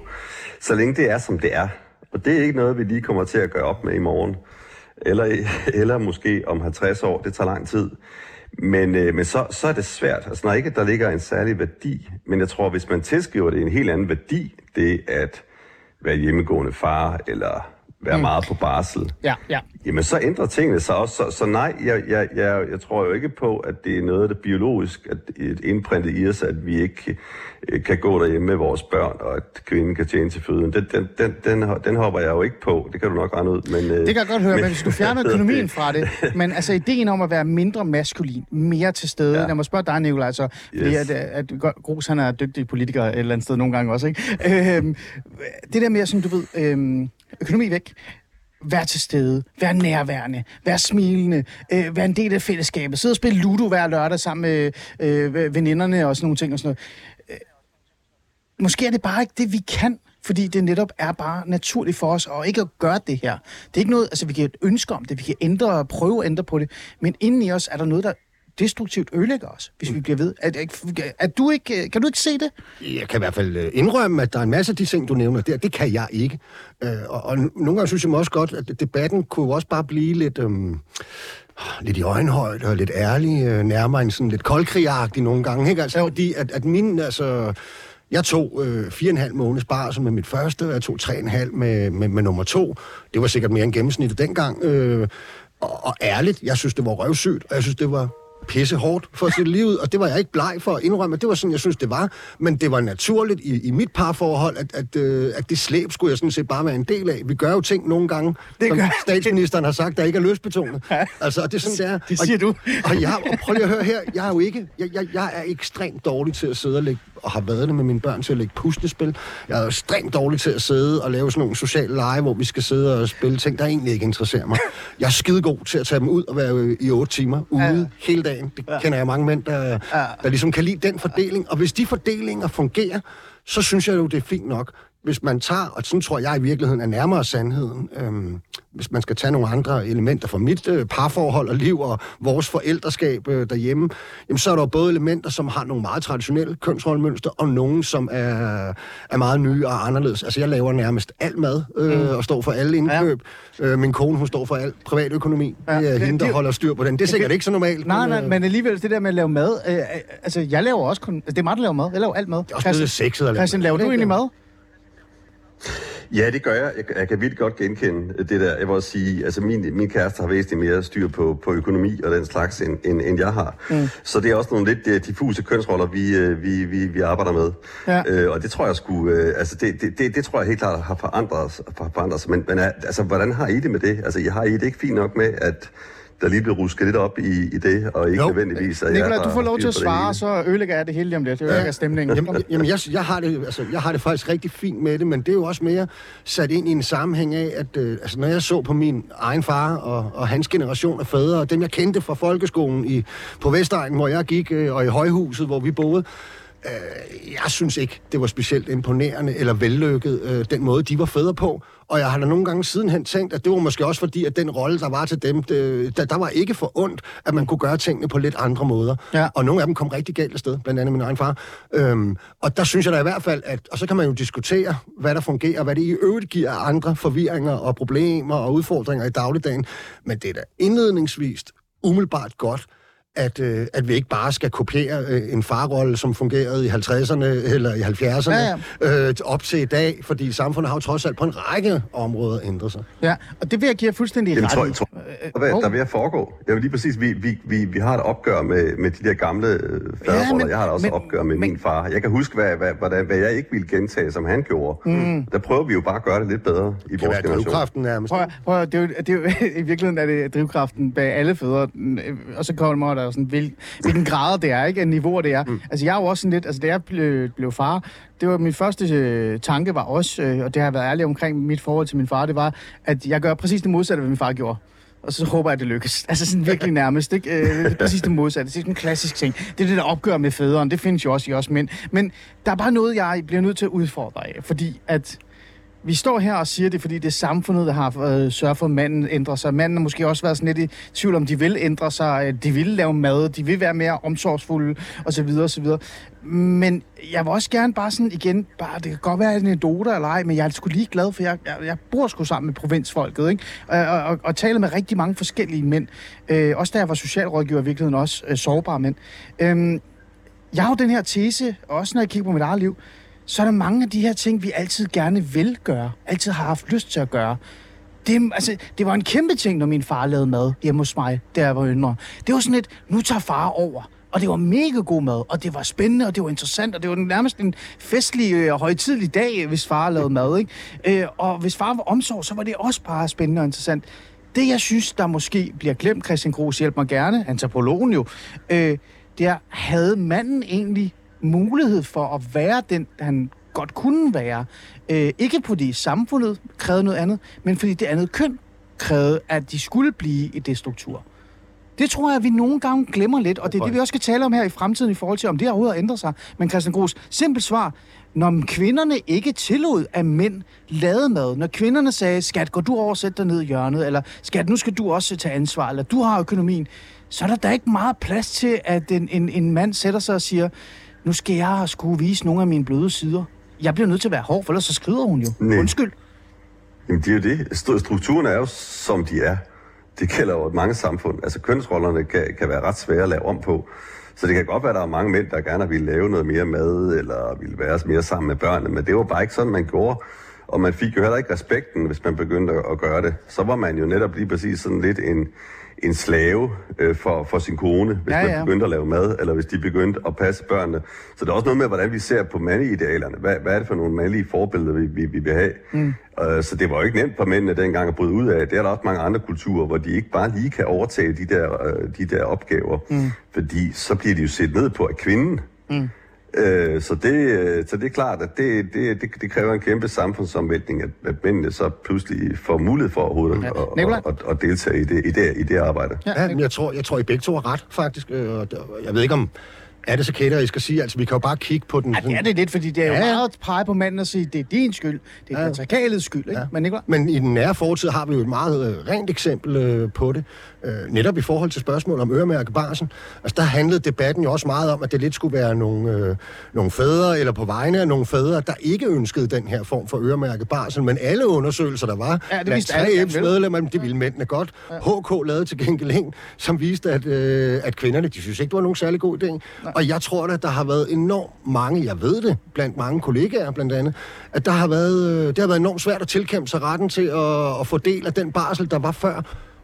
så længe det er, som det er, og det er ikke noget, vi lige kommer til at gøre op med i morgen, eller, *laughs* eller måske om 50 år, det tager lang tid, men, øh, men så, så er det svært. Altså når ikke der ligger en særlig værdi, men jeg tror, hvis man tilskriver det en helt anden værdi, det at være hjemmegående far, eller være mm. meget på barsel, ja, ja. Jamen så ændrer tingene sig også. Så, så nej, jeg, jeg, jeg, jeg tror jo ikke på, at det er noget, der biologisk at et indprintet i os, at vi ikke øh, kan gå derhjemme med vores børn, og at kvinden kan tjene til føden. Den, den, den, den, den hopper jeg jo ikke på. Det kan du nok regne ud. Men, øh, det kan jeg godt høre, men, men hvis du fjerner *laughs* økonomien fra det, men altså ideen om at være mindre maskulin, mere til stede. Ja. Jeg må spørge dig, Nicolaj, altså, fordi yes. at, at Gros, han er dygtig politiker et eller andet sted nogle gange også, ikke? Øhm, det der med, som du ved, øhm, økonomi væk være til stede, være nærværende, være smilende, øh, være en del af fællesskabet, sidde og spille Ludo hver lørdag sammen med øh, veninderne og sådan nogle ting og sådan noget. Øh, måske er det bare ikke det, vi kan, fordi det netop er bare naturligt for os at ikke at gøre det her. Det er ikke noget, altså vi kan ønske om det, vi kan ændre og prøve at ændre på det, men inden i os er der noget, der destruktivt ødelægger os, hvis vi bliver ved. Er, er, er du ikke, kan du ikke se det? Jeg kan i hvert fald øh, indrømme, at der er en masse af de ting, du nævner der. Det kan jeg ikke. Øh, og, og nogle gange synes jeg også godt, at debatten kunne også bare blive lidt... Øhm, lidt i øjenhøjde og lidt ærlig, øh, nærmere en sådan lidt koldkrigagtig nogle gange, ikke? Altså, fordi at, at min, altså... Jeg tog øh, fire og en halv måneds barsel med mit første, og jeg tog tre og en halv med, med, med nummer to. Det var sikkert mere end gennemsnittet dengang. Øh, og, og ærligt, jeg synes, det var røvsygt, og jeg synes, det var pisse hårdt for sit liv og det var jeg ikke bleg for at indrømme. Det var sådan, jeg synes, det var. Men det var naturligt i, i mit parforhold, at, at, øh, at det slæb skulle jeg sådan set bare være en del af. Vi gør jo ting nogle gange, det som gør. statsministeren har sagt, der ikke er løsbetonet. Ja. Altså, det er sådan, det er. Det siger og, du. og, jeg, og prøv lige at høre her, jeg er jo ikke, jeg, jeg, jeg er ekstremt dårlig til at sidde og lægge og har været det med mine børn til at lægge puslespil. Jeg er ekstremt dårlig til at sidde og lave sådan nogle sociale lege, hvor vi skal sidde og spille ting, der egentlig ikke interesserer mig. Jeg er skidegod til at tage dem ud og være i otte timer ude ja. hele dagen. Det ja. kender jeg mange mænd, der, ja. der ligesom kan lide den fordeling. Og hvis de fordelinger fungerer, så synes jeg jo, det er fint nok hvis man tager, og sådan tror jeg i virkeligheden er nærmere sandheden, øhm, hvis man skal tage nogle andre elementer fra mit øh, parforhold og liv og vores forældreskab øh, derhjemme, jamen så er der både elementer, som har nogle meget traditionelle kønsrollemønster, og nogle, som er, er meget nye og anderledes. Altså jeg laver nærmest alt mad øh, mm. og står for alle indkøb. Ja. Øh, min kone, hun står for alt privatøkonomi. Ja. Det er hende, der det, holder styr på den. Det er sikkert det, ikke så normalt. Nej, men, nej, øh, men alligevel det der med at lave mad, øh, øh altså jeg laver også kun, det er mig, der laver mad. Jeg laver alt mad. Det er også Christian, sexet at lave Christian, laver du egentlig mad? Ja, det gør jeg. Jeg, jeg kan virkelig godt genkende det der. Jeg vil også sige, altså min, min kæreste har væsentligt mere styr på, på økonomi og den slags, end, end, end jeg har. Mm. Så det er også nogle lidt uh, diffuse kønsroller, vi, uh, vi, vi, vi arbejder med. Ja. Uh, og det tror jeg skulle, uh, altså det, det, det, det tror jeg helt klart har forandret, forandret sig. Men, men altså, hvordan har I det med det? Altså, I har I det ikke fint nok med, at der lige blev rusket lidt op i, i det, og ikke jo. nødvendigvis... At Nicolai, du får lov til at svare, så ødelægger jeg det hele om lidt. Det ødelægger ja. stemningen. Jamen, jamen jeg, jeg, har det, altså, jeg har det faktisk rigtig fint med det, men det er jo også mere sat ind i en sammenhæng af, at øh, altså, når jeg så på min egen far og, og hans generation af fædre, og dem jeg kendte fra folkeskolen i, på Vestegnen, hvor jeg gik, øh, og i højhuset, hvor vi boede, Øh, jeg synes ikke, det var specielt imponerende eller vellykket, øh, den måde, de var fædre på. Og jeg har da nogle gange sidenhen tænkt, at det var måske også fordi, at den rolle, der var til dem, det, der, der var ikke for ondt, at man kunne gøre tingene på lidt andre måder. Ja. Og nogle af dem kom rigtig galt afsted, blandt andet min egen far. Øhm, og der synes jeg da i hvert fald, at, og så kan man jo diskutere, hvad der fungerer, hvad det i øvrigt giver af andre forvirringer og problemer og udfordringer i dagligdagen. Men det er da indledningsvist umiddelbart godt, at, øh, at vi ikke bare skal kopiere øh, en farrolle, som fungerede i 50'erne eller i 70'erne, ja, ja. Øh, op til i dag, fordi samfundet har jo trods alt på en række områder ændret sig. Ja, og det vil jeg give fuldstændig Jamen, ret tror, tror, hvad, der vil at foregå. Jeg vil lige præcis, vi, vi, vi, vi har et opgør med, med de der gamle øh, faderroller. Ja, jeg har også et opgør med men, min far. Jeg kan huske, hvad, hvad, hvad, hvad jeg ikke ville gentage, som han gjorde. Mm. Der prøver vi jo bare at gøre det lidt bedre i vores generation. drivkraften nærmest. Prøv, prøv, det er jo, det er jo, *laughs* I virkeligheden er det drivkraften bag alle fædre, og så kommer der der sådan, hvil, hvilken grad det er, ikke? En niveau det er. Mm. Altså, jeg er jo også sådan lidt, altså, da jeg blev, blev far, det var min første øh, tanke var også, øh, og det har jeg været ærlig omkring mit forhold til min far, det var, at jeg gør præcis det modsatte, hvad min far gjorde og så håber jeg, at det lykkes. *laughs* Altså sådan virkelig nærmest, ikke? Øh, det er præcis det modsatte. Det er en klassisk ting. Det er det, der opgør med fædrene. Det findes jo også i os mænd. Men der er bare noget, jeg bliver nødt til at udfordre af, fordi at vi står her og siger det, fordi det er samfundet, der har øh, sørget for, at manden ændrer sig. Manden har måske også været sådan lidt i tvivl om, de vil ændre sig, øh, de vil lave mad, de vil være mere omsorgsfulde osv. osv. Men jeg vil også gerne bare sådan igen, bare, det kan godt være en anekdote eller ej, men jeg er sgu lige glad, for jeg, jeg, jeg bor sgu sammen med provinsfolket, ikke? Og, og, og, og taler med rigtig mange forskellige mænd. Øh, også da jeg var socialrådgiver i virkeligheden også øh, sårbare mænd. Øh, jeg har jo den her tese, også når jeg kigger på mit eget liv, så er der mange af de her ting, vi altid gerne vil gøre, altid har haft lyst til at gøre. Det, altså, det var en kæmpe ting, når min far lavede mad hjemme hos mig, da jeg var yngre. Det var sådan et, nu tager far over. Og det var mega god mad, og det var spændende, og det var interessant, og det var nærmest en festlig, øh, højtidlig dag, hvis far lavede mad. Ikke? Øh, og hvis far var omsorg, så var det også bare spændende og interessant. Det, jeg synes, der måske bliver glemt, Christian Gros, hjælp mig gerne, antropologen jo, øh, det er, havde manden egentlig mulighed for at være den, han godt kunne være. Øh, ikke fordi samfundet krævede noget andet, men fordi det andet køn krævede, at de skulle blive i det struktur. Det tror jeg, at vi nogle gange glemmer lidt, og det er det, vi også skal tale om her i fremtiden i forhold til, om det overhovedet har ændret sig. Men Christian Gros, simpelt svar. Når kvinderne ikke tillod, at mænd lavede mad, når kvinderne sagde, skat, går du over og sæt dig ned i hjørnet, eller skat, nu skal du også tage ansvar, eller du har økonomien, så er der da ikke meget plads til, at en, en, en mand sætter sig og siger, nu skal jeg skulle vise nogle af mine bløde sider. Jeg bliver nødt til at være hård, for ellers så skrider hun jo. Nej. Undskyld. Jamen, det er jo det. Stru- Strukturen er jo, som de er. Det gælder jo mange samfund. Altså, kønsrollerne kan, kan være ret svære at lave om på. Så det kan godt være, at der er mange mænd, der gerne vil lave noget mere mad, eller ville være mere sammen med børnene, men det var bare ikke sådan, man gjorde. Og man fik jo heller ikke respekten, hvis man begyndte at gøre det. Så var man jo netop lige præcis sådan lidt en, en slave øh, for, for sin kone, hvis Ja, ja, man begyndte at lave mad, eller hvis de begyndte at passe børnene. Så det er også noget med, hvordan vi ser på mandeidealerne. Hvad, hvad er det for nogle mandlige forbilleder, vi, vi, vi vil have? Mm. Uh, så det var jo ikke nemt for mændene dengang at bryde ud af. Det er der også mange andre kulturer, hvor de ikke bare lige kan overtage de der, uh, de der opgaver. Mm. Fordi så bliver de jo set ned på af kvinden. Mm. Øh, så, det, øh, så det er klart, at det, det, det, det kræver en kæmpe samfundsomvæltning, at, at mændene så pludselig får mulighed for overhovedet Ja. at, at, at, at deltage i det, i det, i det arbejde. Ja, men jeg tror, jeg tror, I begge to har ret, faktisk. Øh, Jeg ved ikke, om er det så kætter, I skal sige. Altså, vi kan jo bare kigge på den. Ja, det er det lidt, fordi det er jo Ja, ja. meget at pege på manden og sige, det er din skyld. Det er ja. patriarkalets skyld, ikke? Ja. Men Nicolai? Men i den nære fortid har vi jo et meget øh, rent eksempel øh, på det. Øh, netop i forhold til spørgsmål om øremærke barsen. Altså, der handlede debatten jo også meget om, at det lidt skulle være nogle, øh, nogle fædre, eller på vegne af nogle fædre, der ikke ønskede den her form for øremærke barsel. Men alle undersøgelser, der var, Ja, det blandt vidste alle gerne 3F's vel. medlemmer, det ville mændene godt. HK lavede til gengæld en, som viste, at, øh, at kvinderne, de synes ikke, det var nogen særlig god idé. Og jeg tror da, der har været enormt mange, jeg ved det, blandt mange kollegaer blandt andet, at der har været, øh, det har været enormt svært at tilkæmpe sig retten til at, at få del af den barsel, der var før.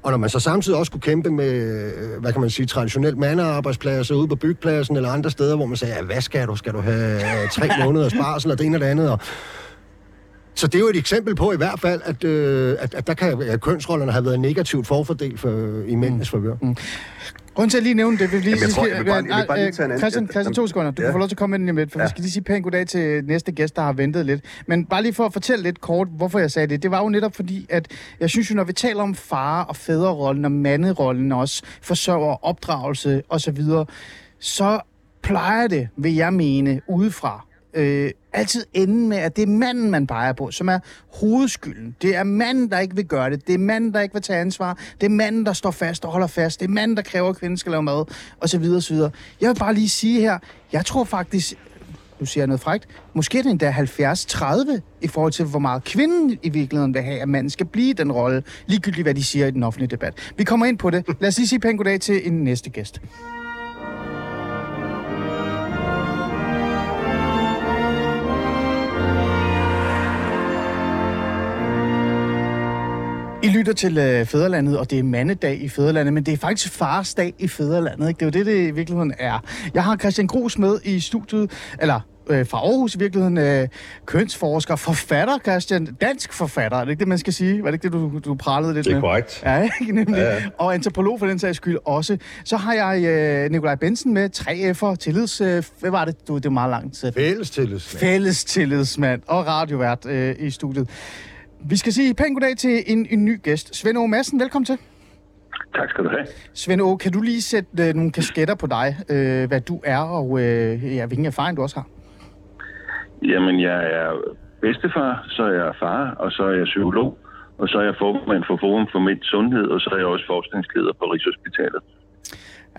Og når man så samtidig også kunne kæmpe med, øh, hvad kan man sige, traditionelt mandearbejdspladser ude på byggepladsen eller andre steder, hvor man sagde, ja, hvad skal du? Skal du have øh, tre *laughs* måneders barsel og det ene og det andet? Og så det er jo et eksempel på i hvert fald, at, øh, at, at der kan at kønsrollerne have været negativt forfordelt for, i mændenes favør. Mm. Grunden til at lige nævne det, vil lige Jamen, jeg tror, jeg vil bare- jeg vil bare lige tage en anden- Christian, Christian, to sekunder. Du Ja. kan få lov til at komme den lige lidt, for ja. vi skal lige sige pænt goddag til næste gæst, der har ventet lidt. Men bare lige for at fortælle lidt kort, hvorfor jeg sagde det. Det var jo netop fordi, at jeg synes jo, når vi taler om far- og fædrerollen og manderollen også, forsørger, opdragelse osv., så plejer det, vil jeg mene, udefra, øh, altid ende med, at det er manden, man peger på, som er hovedskylden. Det er manden, der ikke vil gøre det. Det er manden, der ikke vil tage ansvar. Det er manden, der står fast og holder fast. Det er manden, der kræver, at kvinden skal lave mad, osv. osv. Jeg vil bare lige sige her, jeg tror faktisk, nu siger jeg noget frægt, måske er det endda 70-30 i forhold til, hvor meget kvinden i virkeligheden vil have, at manden skal blive den rolle, ligegyldigt hvad de siger i den offentlige debat. Vi kommer ind på det. Lad os lige sige pænt goddag til en næste gæst. I lytter til øh, Fæderlandet, og det er mandedag i Fæderlandet, men det er faktisk farsdag i Fæderlandet. Ikke? Det er jo det, det i virkeligheden er. Jeg har Christian Gros med i studiet, eller øh, fra Aarhus i virkeligheden, øh, kønsforsker, forfatter, Christian, dansk forfatter, er det ikke det, man skal sige? Var det ikke det, du, du pralede lidt Det er med? korrekt. Ja, ikke *laughs* nemlig. Ja, Ja. ja. Og antropolog for den sags skyld også. Så har jeg øh, Nikolaj Bensen med, 3F'er, tillids... Øh, hvad var det? Du, det er meget langt. Fælles tillidsmand. Fælles tillidsmand og radiovært øh, i studiet. Vi skal sige pænt goddag til en, en ny gæst. Svend O. Madsen, velkommen til. Tak skal du have. Svend O., kan du lige sætte øh, nogle kasketter på dig, øh, hvad du er, og øh, ja, hvilken erfaring du også har? Jamen, jeg er bedstefar, så er jeg far, og så er jeg psykolog, og så er jeg formand for Forum for Mænd Sundhed, og så er jeg også forskningsleder på Rigshospitalet.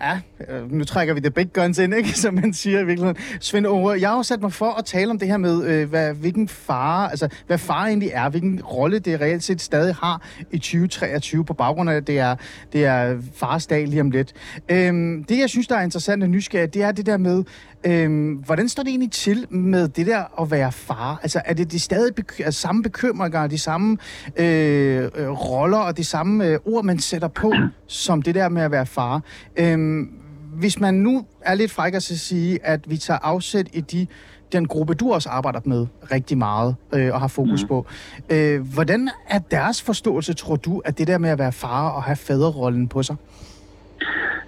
Ja, øh, nu trækker vi det big guns ind, ikke? *laughs* som man siger i virkeligheden. Svend Ove, jeg har jo sat mig for at tale om det her med, øh, hvad, hvilken fare, altså hvad far egentlig er, hvilken rolle det reelt set stadig har i 2023, på baggrund af, at det er, det er fars dag lige om lidt. Øhm, det, jeg synes, der er interessant og nysgerrigt, det er det der med, øhm, hvordan står det egentlig til med det der at være far? Altså er det de stadig beky- altså, samme bekymringer, de samme øh, øh, roller og de samme øh, ord, man sætter på, som det der med at være far? Øhm, hvis man nu er lidt fræk at sige, at vi tager afsæt i de, den gruppe, du også arbejder med rigtig meget øh, og har fokus mm. på. Øh, hvordan er deres forståelse, tror du, at det der med at være far og have faderrollen på sig?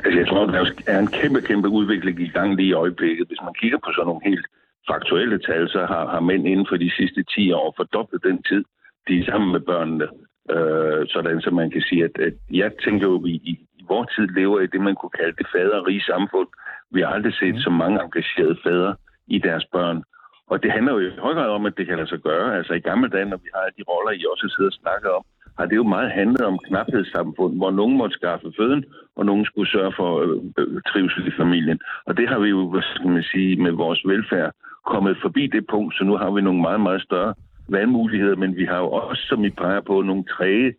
Altså, jeg tror, der er en kæmpe, kæmpe udvikling i gang lige i øjeblikket. Hvis man kigger på sådan nogle helt faktuelle tal, så har, har mænd inden for de sidste 10 år fordoblet den tid, de er sammen med børnene. Øh, sådan så man kan sige, at, at jeg tænker jo, at vi i, i vores tid lever i det, man kunne kalde det faderrige samfund. Vi har aldrig set så mange engagerede fædre i deres børn. Og det handler jo i høj grad om, at det kan lade sig gøre. Altså i gamle dage, når vi har de roller, I også sidder og snakker om, har det jo meget handlet om knaphedssamfund, hvor nogen måtte skaffe føden, og nogen skulle sørge for øh, øh, trivsel i familien. Og det har vi jo, hvad skal man sige, med vores velfærd kommet forbi det punkt, så nu har vi nogle meget, meget større valgmuligheder, men vi har jo også, som I peger på, nogle træge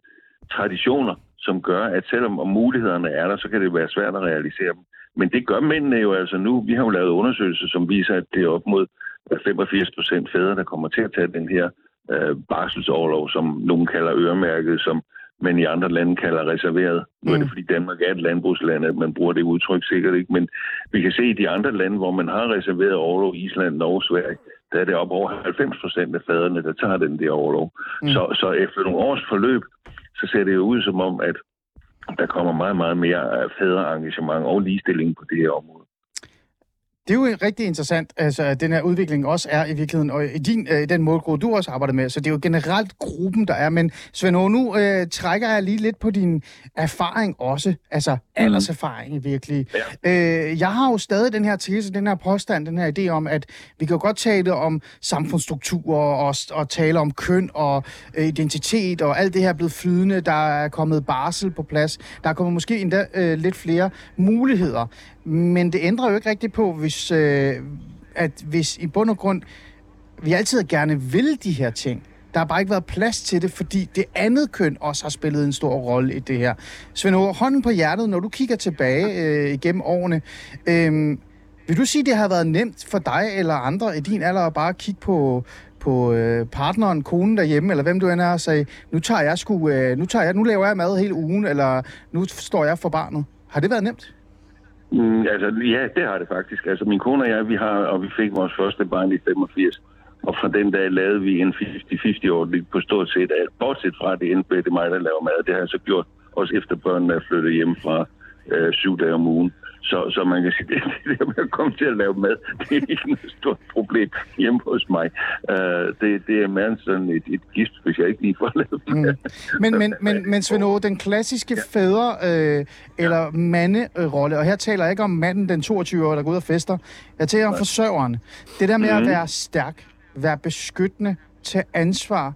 traditioner, som gør, at selvom om mulighederne er der, så kan det være svært at realisere dem. Men det gør mændene jo altså nu. Vi har jo lavet undersøgelser, som viser, at det er op mod 85 procent fædre, der kommer til at tage den her øh, barselsårlov, som nogen kalder øremærket, som men i andre lande kalder reserveret. Nu er det, Mm. fordi Danmark er et landbrugsland, at man bruger det udtryk sikkert ikke, men vi kan se i de andre lande, hvor man har reserveret overlov, Island, Norge, Sverige, der er det op over 90 procent af fædrene, der tager den der overlov. Mm. Så, så efter nogle års forløb, så ser det jo ud som om, at der kommer meget, meget mere fædreengagement og ligestilling på det her område. Det er jo rigtig interessant, altså, at den her udvikling også er i virkeligheden, og i din, øh, den målgruppe, du også arbejder med, så det er jo generelt gruppen, der er. Men Svend nu øh, trækker jeg lige lidt på din erfaring også, altså alderserfaring i virkelig. Ja. Øh, jeg har jo stadig den her tese, den her påstand, den her idé om, at vi kan jo godt tale om samfundsstrukturer og, og tale om køn og øh, identitet, og alt det her er blevet flydende, der er kommet barsel på plads, der er kommet måske endda øh, lidt flere muligheder. Men det ændrer jo ikke rigtigt på, hvis, øh, at hvis i bund og grund vi altid gerne vil de her ting. Der har bare ikke været plads til det, fordi det andet køn også har spillet en stor rolle i det her. Svend Aage, hånden på hjertet, når du kigger tilbage øh, igennem årene, øh, vil du sige, det har været nemt for dig eller andre i din alder at bare kigge på, på øh, partneren, konen derhjemme, eller hvem du end er, og sige, nu tager jeg sgu, øh, nu, tager jeg, nu laver jeg mad hele ugen, eller nu står jeg for barnet. Har det været nemt? Mm, altså, ja, det har det faktisk. Altså, min kone og jeg, vi har, og vi fik vores første barn i 85. Og fra den dag lavede vi en 50-50-ordning på stort set alt. Bortset fra, at det endte med, at det er mig, der laver mad. Det har jeg så gjort, også efter børnene er flyttet hjem fra øh, syv dage om ugen. Så, så man kan sige, *laughs* det, det der med at komme til at lave mad, det er ikke noget stort problem hjemme hos mig. Uh, det, det er mere sådan et, et gift, hvis jeg ikke lige får *laughs* lavet. Mm. Men, men, men, men *laughs* Svend Aage, den klassiske fædre øh, eller manderolle, og her taler jeg ikke om manden, den 22-årige, der går ud og fester. Jeg taler om forsørgeren. Det der med at være stærk, være beskyttende, tage ansvar,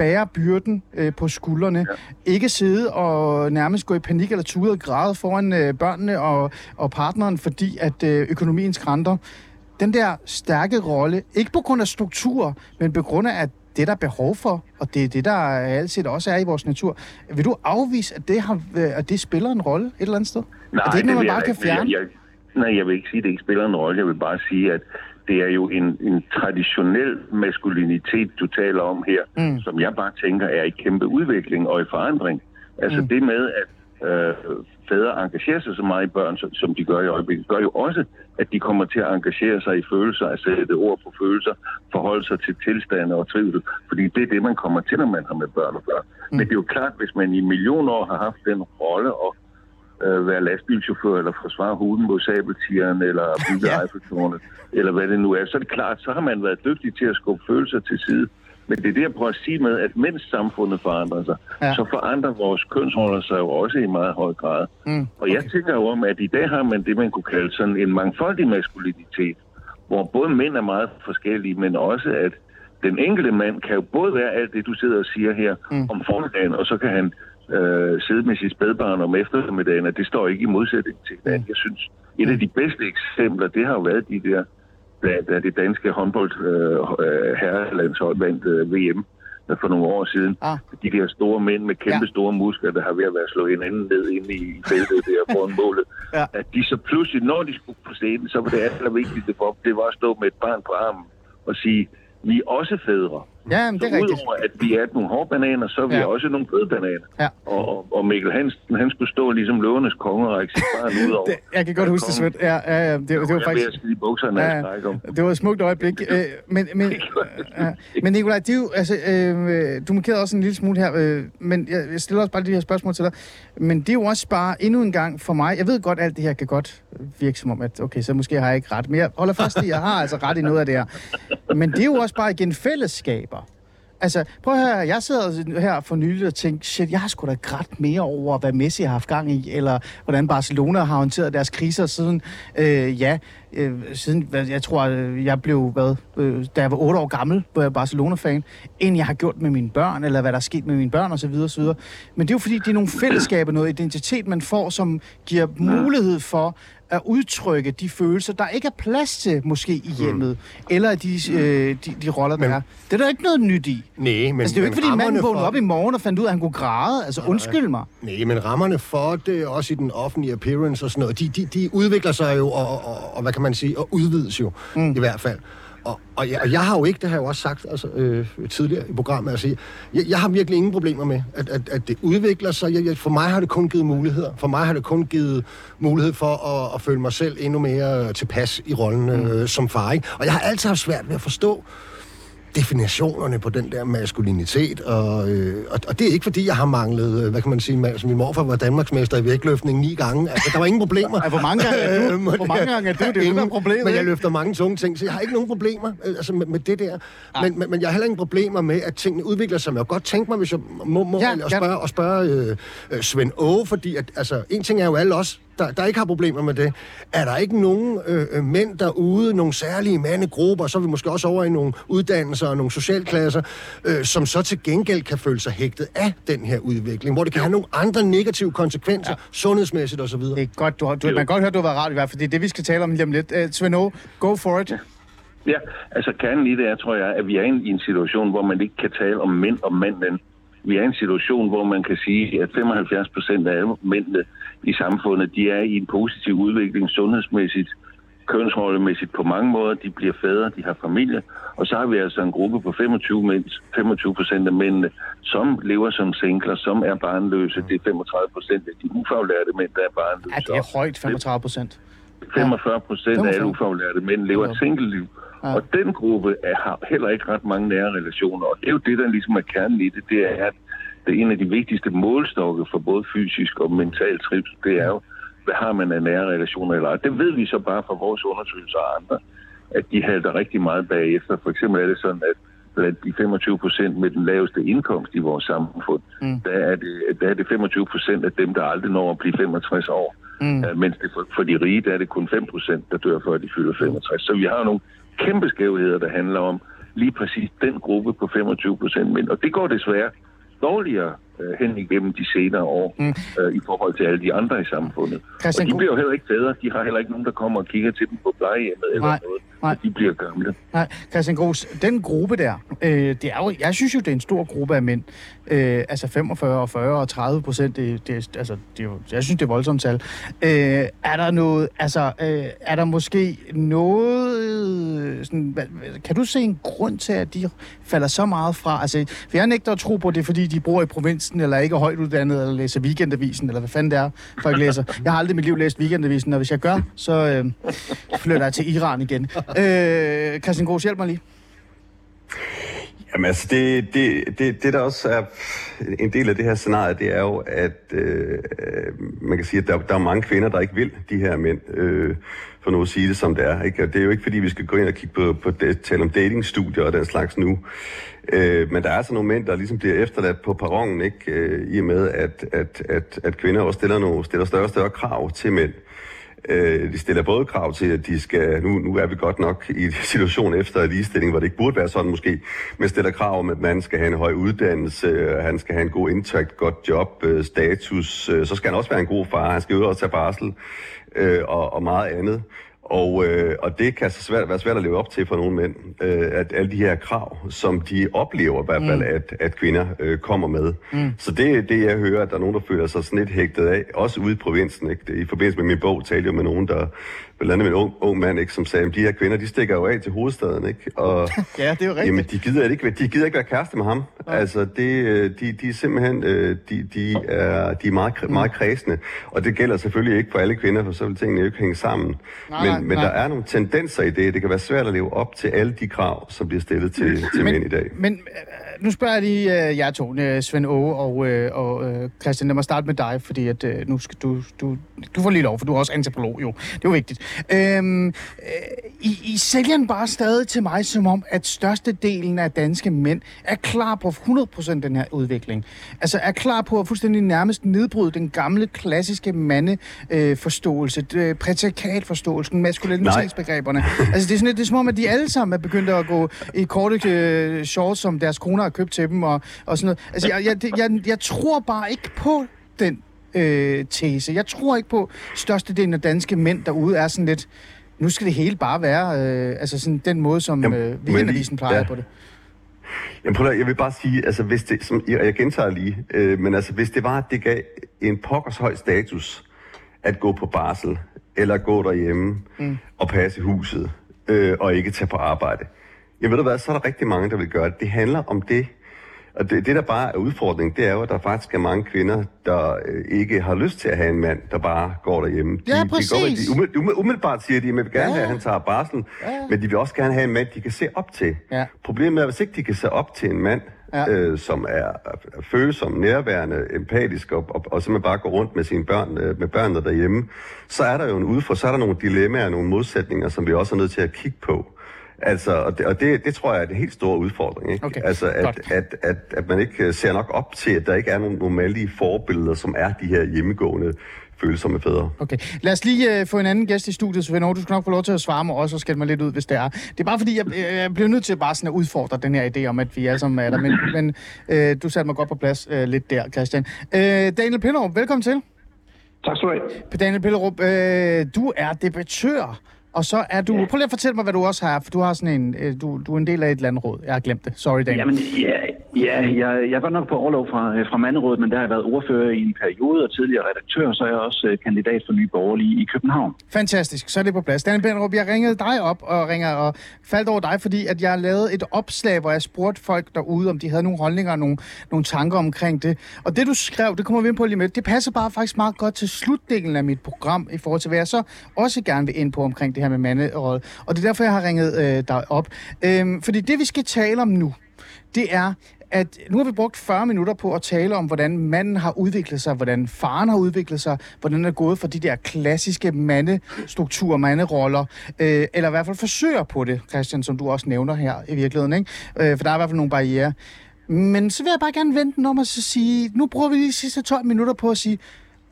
bære byrden øh, på skuldrene. Ja. Ikke sidde og nærmest gå i panik eller tude og græde foran øh, børnene og, og partneren, fordi at øh, økonomien skrænter. Den der stærke rolle, ikke på grund af struktur, men på grund af at det, der er behov for, og det er det, der altid også er i vores natur. Vil du afvise, at det, har, øh, at det spiller en rolle et eller andet sted? Nej, er det ikke noget, man bare kan ikke. Jeg- fjerne? Jeg, nej, jeg vil ikke sige, at det ikke spiller en rolle. Jeg vil bare sige, at det er jo en, en traditionel maskulinitet, du taler om her, mm. som jeg bare tænker er i kæmpe udvikling og i forandring. Altså mm. det med, at øh, fædre engagerer sig så meget i børn, som, som de gør i øjeblikket, gør jo også, at de kommer til at engagere sig i følelser, at sætte ord på følelser, forholde sig til tilstande og trivsel, fordi det er det, man kommer til, når man har med børn at gøre. Mm. Men det er jo klart, hvis man i millioner år har haft den rolle og øh, være lastbilchauffør eller forsvare huden mod sabeltigeren eller *laughs* bygge Ja. Eiffeltårnet, eller hvad det nu er, så er det klart, så har man været dygtig til at skubbe følelser til side. Men det er det, jeg prøver at sige med, at mens samfundet forandrer sig, Ja. så forandrer vores kønsroller sig jo også i meget høj grad. Mm, Og jeg tænker jo om, at i dag har man det, man kunne kalde sådan en mangfoldig maskulinitet, hvor både mænd er meget forskellige, men også at den enkelte mand kan jo både være alt det, du sidder og siger her mm. om formiddagen, og så kan han øh, sidde med sit spædbarn om eftermiddagen, og det står ikke i modsætning til hinanden. Jeg synes, et af de bedste eksempler, det har jo været de der, da, da det danske håndbold øh, øh, herrelandshold vandt øh, VM øh, for nogle år siden. Ah. De der store mænd med kæmpe Ja. ja. store muskler, der har ved at være slået hinanden ned inde i feltet der foran målet. *laughs* Ja. At de så pludselig, når de skulle på scenen, så var det allervigtigste for dem, det var at stå med et barn på armen og sige, vi er også fædre. Ja, men det er rigtigt. udover at vi er nogle hårde bananer, så er vi Ja. også nogle bløde bananer. Ja. Og, og, Mikkel Hansen, han skulle stå ligesom løvernes konge og række sit barn ud over. *laughs* Det, jeg kan godt huske det, Svend. Ja, ja, ja, det, det var Jeg faktisk... skide i bukserne Ja, ja. om. Det var et smukt øjeblik. *laughs* Øh, men, men, *laughs* ja. men Nikolaj, det er jo, altså, øh, du markerede også en lille smule her, øh, men jeg, jeg stiller også bare de her spørgsmål til dig. Men det er jo også bare endnu en gang for mig, jeg ved godt, alt det her kan godt virke som om, at okay, så måske har jeg ikke ret, men jeg holder fast i, at jeg har altså ret i noget af det her. Men det er jo også bare igen fællesskaber. Altså, prøv at høre, jeg sidder her for nylig og tænker, shit, jeg har sgu da grædt mere over, hvad Messi har haft gang i, eller hvordan Barcelona har håndteret deres kriser siden, øh, ja, øh, siden, jeg tror, øh, jeg blev, hvad, øh, da jeg var 8 år gammel, var jeg Barcelona-fan, end jeg har gjort med mine børn, eller hvad der er sket med mine børn, osv. osv. Men det er jo fordi, det er nogle fællesskaber, noget identitet, man får, som giver mulighed for at udtrykke de følelser, der ikke er plads til, måske i hjemmet, eller de, øh, de, de roller, der Men- er. Det er der ikke noget nyt i. Nej, men... Altså, det er jo ikke, fordi manden vågnede for- op i morgen og fandt ud af, at han kunne græde. Altså, undskyld mig. Nej, men rammerne for det, også i den offentlige appearance og sådan noget, de, de, de udvikler sig jo, og, og, og hvad kan man sige, og udvides jo, mm. i hvert fald. Og, og, jeg, og jeg har jo ikke, det har jeg jo også sagt altså, øh, tidligere i programmet, altså, jeg, jeg har virkelig ingen problemer med, at, at, at det udvikler sig. Jeg, jeg, for mig har det kun givet muligheder. For mig har det kun givet mulighed for at, at føle mig selv endnu mere tilpas i rollen øh, som far. Ikke? Og jeg har altid haft svært ved at forstå, definitionerne på den der maskulinitet, og, øh, og, og det er ikke fordi, jeg har manglet, øh, hvad kan man sige, mand, som min morfar var Danmarksmester i vægtløftning ni gange. Altså, der var ingen problemer. Ja, hvor mange gange er du? Øh, Hvor mange gange er du? Det er jo det, der er problemet, Men jeg løfter mange tunge ting, så jeg har ikke nogen problemer øh, altså med, med det der. Men, men, men jeg har heller ingen problemer med, at tingene udvikler sig. Men jeg godt tænke mig, hvis jeg må, må Ja, og ja. spørge, og spørge øh, øh, Svend Åge, fordi at, altså, en ting er jo alle os, der, der ikke har problemer med det. Er der ikke nogen øh, øh, mænd derude, nogle særlige mandegrupper, så er vi måske også over i nogle uddannelser og nogle socialklasser, øh, som så til gengæld kan føle sig hægtet af den her udvikling, hvor det kan have nogle andre negative konsekvenser, ja. sundhedsmæssigt osv. Det er godt, du, har, du, man kan godt høre, at du har været rart i hvert fald. Det er det, vi skal tale om lige om lidt. Uh, Svend go for it. Ja, altså kernen i det er, tror jeg, at vi er i en situation, hvor man ikke kan tale om mænd og mænden. Vi er i en situation, hvor man kan sige, at 75 procent af alle mændene i samfundet, de er i en positiv udvikling sundhedsmæssigt, kønsrollemæssigt på mange måder. De bliver fædre, de har familie. Og så har vi altså en gruppe på 25, mænd, 25 procent af mændene, som lever som singler, som er barnløse. Det er 35 procent af de ufaglærte mænd, der er barnløse. Ja, det er højt, 35 procent. 45 procent af alle 45. ufaglærte mænd lever et single-liv. Ja. Og den gruppe er, har heller ikke ret mange nære relationer. Og det er jo det, der ligesom er kernen i det. Det er, at det er en af de vigtigste målstokke for både fysisk og mental trivsel. Det er jo, hvad har man af nære relationer eller ej. Det ved vi så bare fra vores undersøgelser og andre, at de halter rigtig meget bagefter. For eksempel er det sådan, at blandt de 25 procent med den laveste indkomst i vores samfund, mm. der, er det, der er det 25 procent af dem, der aldrig når at blive 65 år. Mm. Uh, mens det for, for de rige, der er det kun 5 procent, der dør før de fylder 65. Så vi har nogle kæmpe skævheder, der handler om lige præcis den gruppe på 25 procent mænd. Og det går desværre dårligere øh, hen igennem de senere år mm. øh, i forhold til alle de andre i samfundet. Christian og de bliver jo heller ikke fædre. De har heller ikke nogen, der kommer og kigger til dem på plejehjemmet eller Nej, noget. Nej. De bliver gamle. Nej, Christian Gros, den gruppe der, øh, det er jo, jeg synes jo, det er en stor gruppe af mænd. Øh, altså 45 og 40 og 30 procent, det, det, altså, det er jo, jeg synes, det er voldsomt tal. Øh, er der noget, altså, øh, er der måske noget, sådan, hvad, kan du se en grund til, at de falder så meget fra? Altså, for jeg nægter at tro på, det fordi de bor i provinsen, eller ikke er højt uddannet, eller læser weekendavisen, eller hvad fanden det er, folk læser. Jeg har aldrig i mit liv læst weekendavisen, og hvis jeg gør, så øh, flytter jeg til Iran igen. Øh, Christian Gros, hjælp mig lige. Jamen altså, det, det, det, det der også er en del af det her scenarie, det er jo, at øh, øh, man kan sige, at der, der er mange kvinder, der ikke vil de her mænd, øh, for nu at sige det som det er. Ikke? Og det er jo ikke, fordi vi skal gå ind og kigge på, på det, tale om datingstudier og den slags nu. Øh, men der er altså nogle mænd, der ligesom bliver efterladt på perronen, ikke? Øh, i og med, at, at, at, at kvinder også stiller, nogle, stiller større og større krav til mænd. Øh, Øh, de stiller både krav til, at de skal, nu, nu er vi godt nok i en situation efter ligestilling, hvor det ikke burde være sådan måske, men stiller krav om, at man skal have en høj uddannelse, øh, han skal have en god indtægt, godt job, øh, status, øh, så skal han også være en god far, han skal jo også tage barsel øh, og, og meget andet. Og, øh, og det kan så svært, være svært at leve op til for nogle mænd, øh, at alle de her krav, som de oplever i hvert fald, mm. at, at kvinder øh, kommer med. Mm. Så det er det, jeg hører, at der er nogen, der føler sig lidt hægtet af, også ude i provinsen. Ikke? I forbindelse med min bog talte jeg med nogen, der blandt andet med en ung, ung mand, ikke, som sagde, at de her kvinder, de stikker jo af til hovedstaden. Ikke? Og, *laughs* Ja, det er jo rigtigt. Jamen, de gider ikke, de gider ikke være kæreste med ham. Ja. Altså, det, øh, de, de er simpelthen, øh, de, de er, de er meget, kre- meget kredsende. Og det gælder selvfølgelig ikke for alle kvinder, for så vil tingene jo ikke hænge sammen. Nej, men, men nej. der er nogle tendenser i det. Det kan være svært at leve op til alle de krav, som bliver stillet til, til mænd i dag. Men, nu spørger jeg lige uh, jer to, uh, Svend Åge og, uh, og uh, Christian. Lad mig starte med dig, fordi at, uh, nu skal du, du, du får lige lov, for du er også antropolog, jo. Det er jo vigtigt. Øhm, uh, I, I sælger den bare stadig til mig, som om, at størstedelen af danske mænd er klar på 100% den her udvikling. Altså er klar på at fuldstændig nærmest nedbryde den gamle, klassiske mandeforståelse, uh, patriarkalforståelsen, maskulinitetsbegreberne. altså det er sådan det er som om, at de alle sammen er begyndt at gå i korte uh, shorts, som deres koner har købt til dem, og, og sådan noget. Altså jeg, jeg, jeg, jeg tror bare ikke på den øh, tese. Jeg tror ikke på, at størstedelen af danske mænd derude er sådan lidt, nu skal det hele bare være, øh, altså sådan den måde, som Jamen, øh, Weekendavisen plejer ja. på det. Jamen, prøv at, jeg vil bare sige, altså hvis det, som, og jeg gentager lige, øh, men altså hvis det var, at det gav en pokkers høj status at gå på barsel, eller gå derhjemme mm. og passe huset, øh, og ikke tage på arbejde. Jeg ved du hvad, så er der rigtig mange, der vil gøre det. Det handler om det, og det, det der bare er udfordringen, det er jo, at der faktisk er mange kvinder, der øh, ikke har lyst til at have en mand, der bare går derhjemme. De, Ja, de, går, præcis. de, umiddelbart, umiddelbart- umiddelbart siger de, at de vil gerne Ja. have, at han tager barsel, Ja. men de vil også gerne have en mand, de kan se op til. Ja. Problemet er, hvis ikke de kan se op til en mand, ja. øh, som er, er følsom, nærværende, empatisk, og, og, og simpelthen bare går rundt med sine børn, øh, med børnene derhjemme, så er der jo en udfordring, så er der nogle dilemmaer, nogle modsætninger, som vi også er nødt til at kigge på. Altså, og det, og det, det tror jeg er den helt store udfordring. Ikke? Okay, altså, at, at, at, at man ikke øh, ser nok op til, at der ikke er nogen normale forbilleder, som er de her hjemmegående, følsomme fædre. Okay. Lad os lige øh, få en anden gæst i studiet, Svend. Du skal nok få lov til at svare mig også og skælde mig lidt ud, hvis det er. Det er bare fordi, jeg, øh, jeg bliver nødt til bare sådan at udfordre den her idé om, at vi alle sammen er der. Men, men øh, du satte mig godt på plads øh, lidt der, Christian. Øh, Daniel Pillerup, velkommen til. Tak skal du have. Daniel Pillerup, øh, du er debattør, og så er du... Prøv lige at fortælle mig, hvad du også har, for du har sådan en... Øh, du, du er en del af et landråd. Jeg har glemt det. Sorry, Daniel. Jamen, ja, ja jeg, jeg godt nok på overlov fra, øh, fra Manderådet, men der har jeg været ordfører i en periode og tidligere redaktør, så er jeg også øh, kandidat for Nye Borgerlige i København. Fantastisk, så er det på plads. Daniel Benderup, jeg ringede dig op og ringer og faldt over dig, fordi at jeg lavede et opslag, hvor jeg spurgte folk derude, om de havde nogle holdninger og nogle, nogle tanker omkring det. Og det, du skrev, det kommer vi ind på lige med, det passer bare faktisk meget godt til slutdelen af mit program, i forhold til, hvad jeg så også gerne vil ind på omkring det her med manderåd. Og det er derfor, jeg har ringet øh, dig op. Øhm, fordi det, vi skal tale om nu, det er, at nu har vi brugt 40 minutter på at tale om, hvordan manden har udviklet sig, hvordan faren har udviklet sig, hvordan det er gået for de der klassiske mandestrukturer, manderoller, øh, eller i hvert fald forsøger på det, Christian, som du også nævner her i virkeligheden, ikke? Øh, for der er i hvert fald nogle barriere. Men så vil jeg bare gerne vente den om at så sige, nu bruger vi lige de sidste 12 minutter på at sige,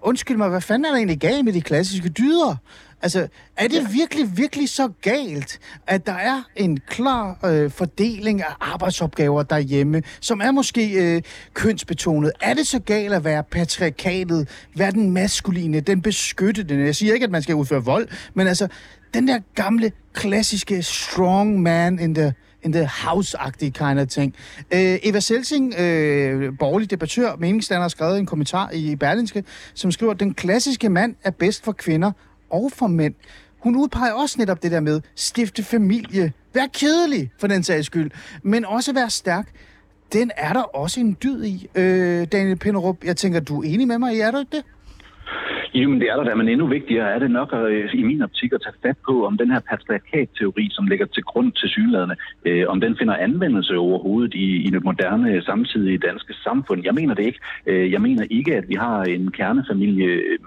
undskyld mig, hvad fanden er der egentlig galt med de klassiske dyder? Altså, er det virkelig, virkelig så galt, at der er en klar øh, fordeling af arbejdsopgaver derhjemme, som er måske øh, kønsbetonet? Er det så galt at være patriarkatet, være den maskuline, den beskyttede? Jeg siger ikke, at man skal udføre vold, men altså, den der gamle, klassiske strong man in the in the house-agtige kind of ting. Øh, Eva Selsing, øh, borgerlig debattør, meningsstander, har skrevet en kommentar i Berlinske, som skriver, at den klassiske mand er bedst for kvinder og for mænd. Hun udpeger også netop det der med stifte familie, være kedelig for den sags skyld, men også være stærk. Den er der også en dyd i. Øh, Daniel Pinderup, jeg tænker, du er enig med mig i, er du ikke det? Jamen det er der da, men endnu vigtigere er det nok at, i min optik at tage fat på, om den her patriarkat-teori, som ligger til grund til synlædende, øh, om den finder anvendelse overhovedet i, i det moderne øh, samtidige danske samfund. Jeg mener det ikke. Øh, jeg mener ikke, at vi har en kernefamilie øh,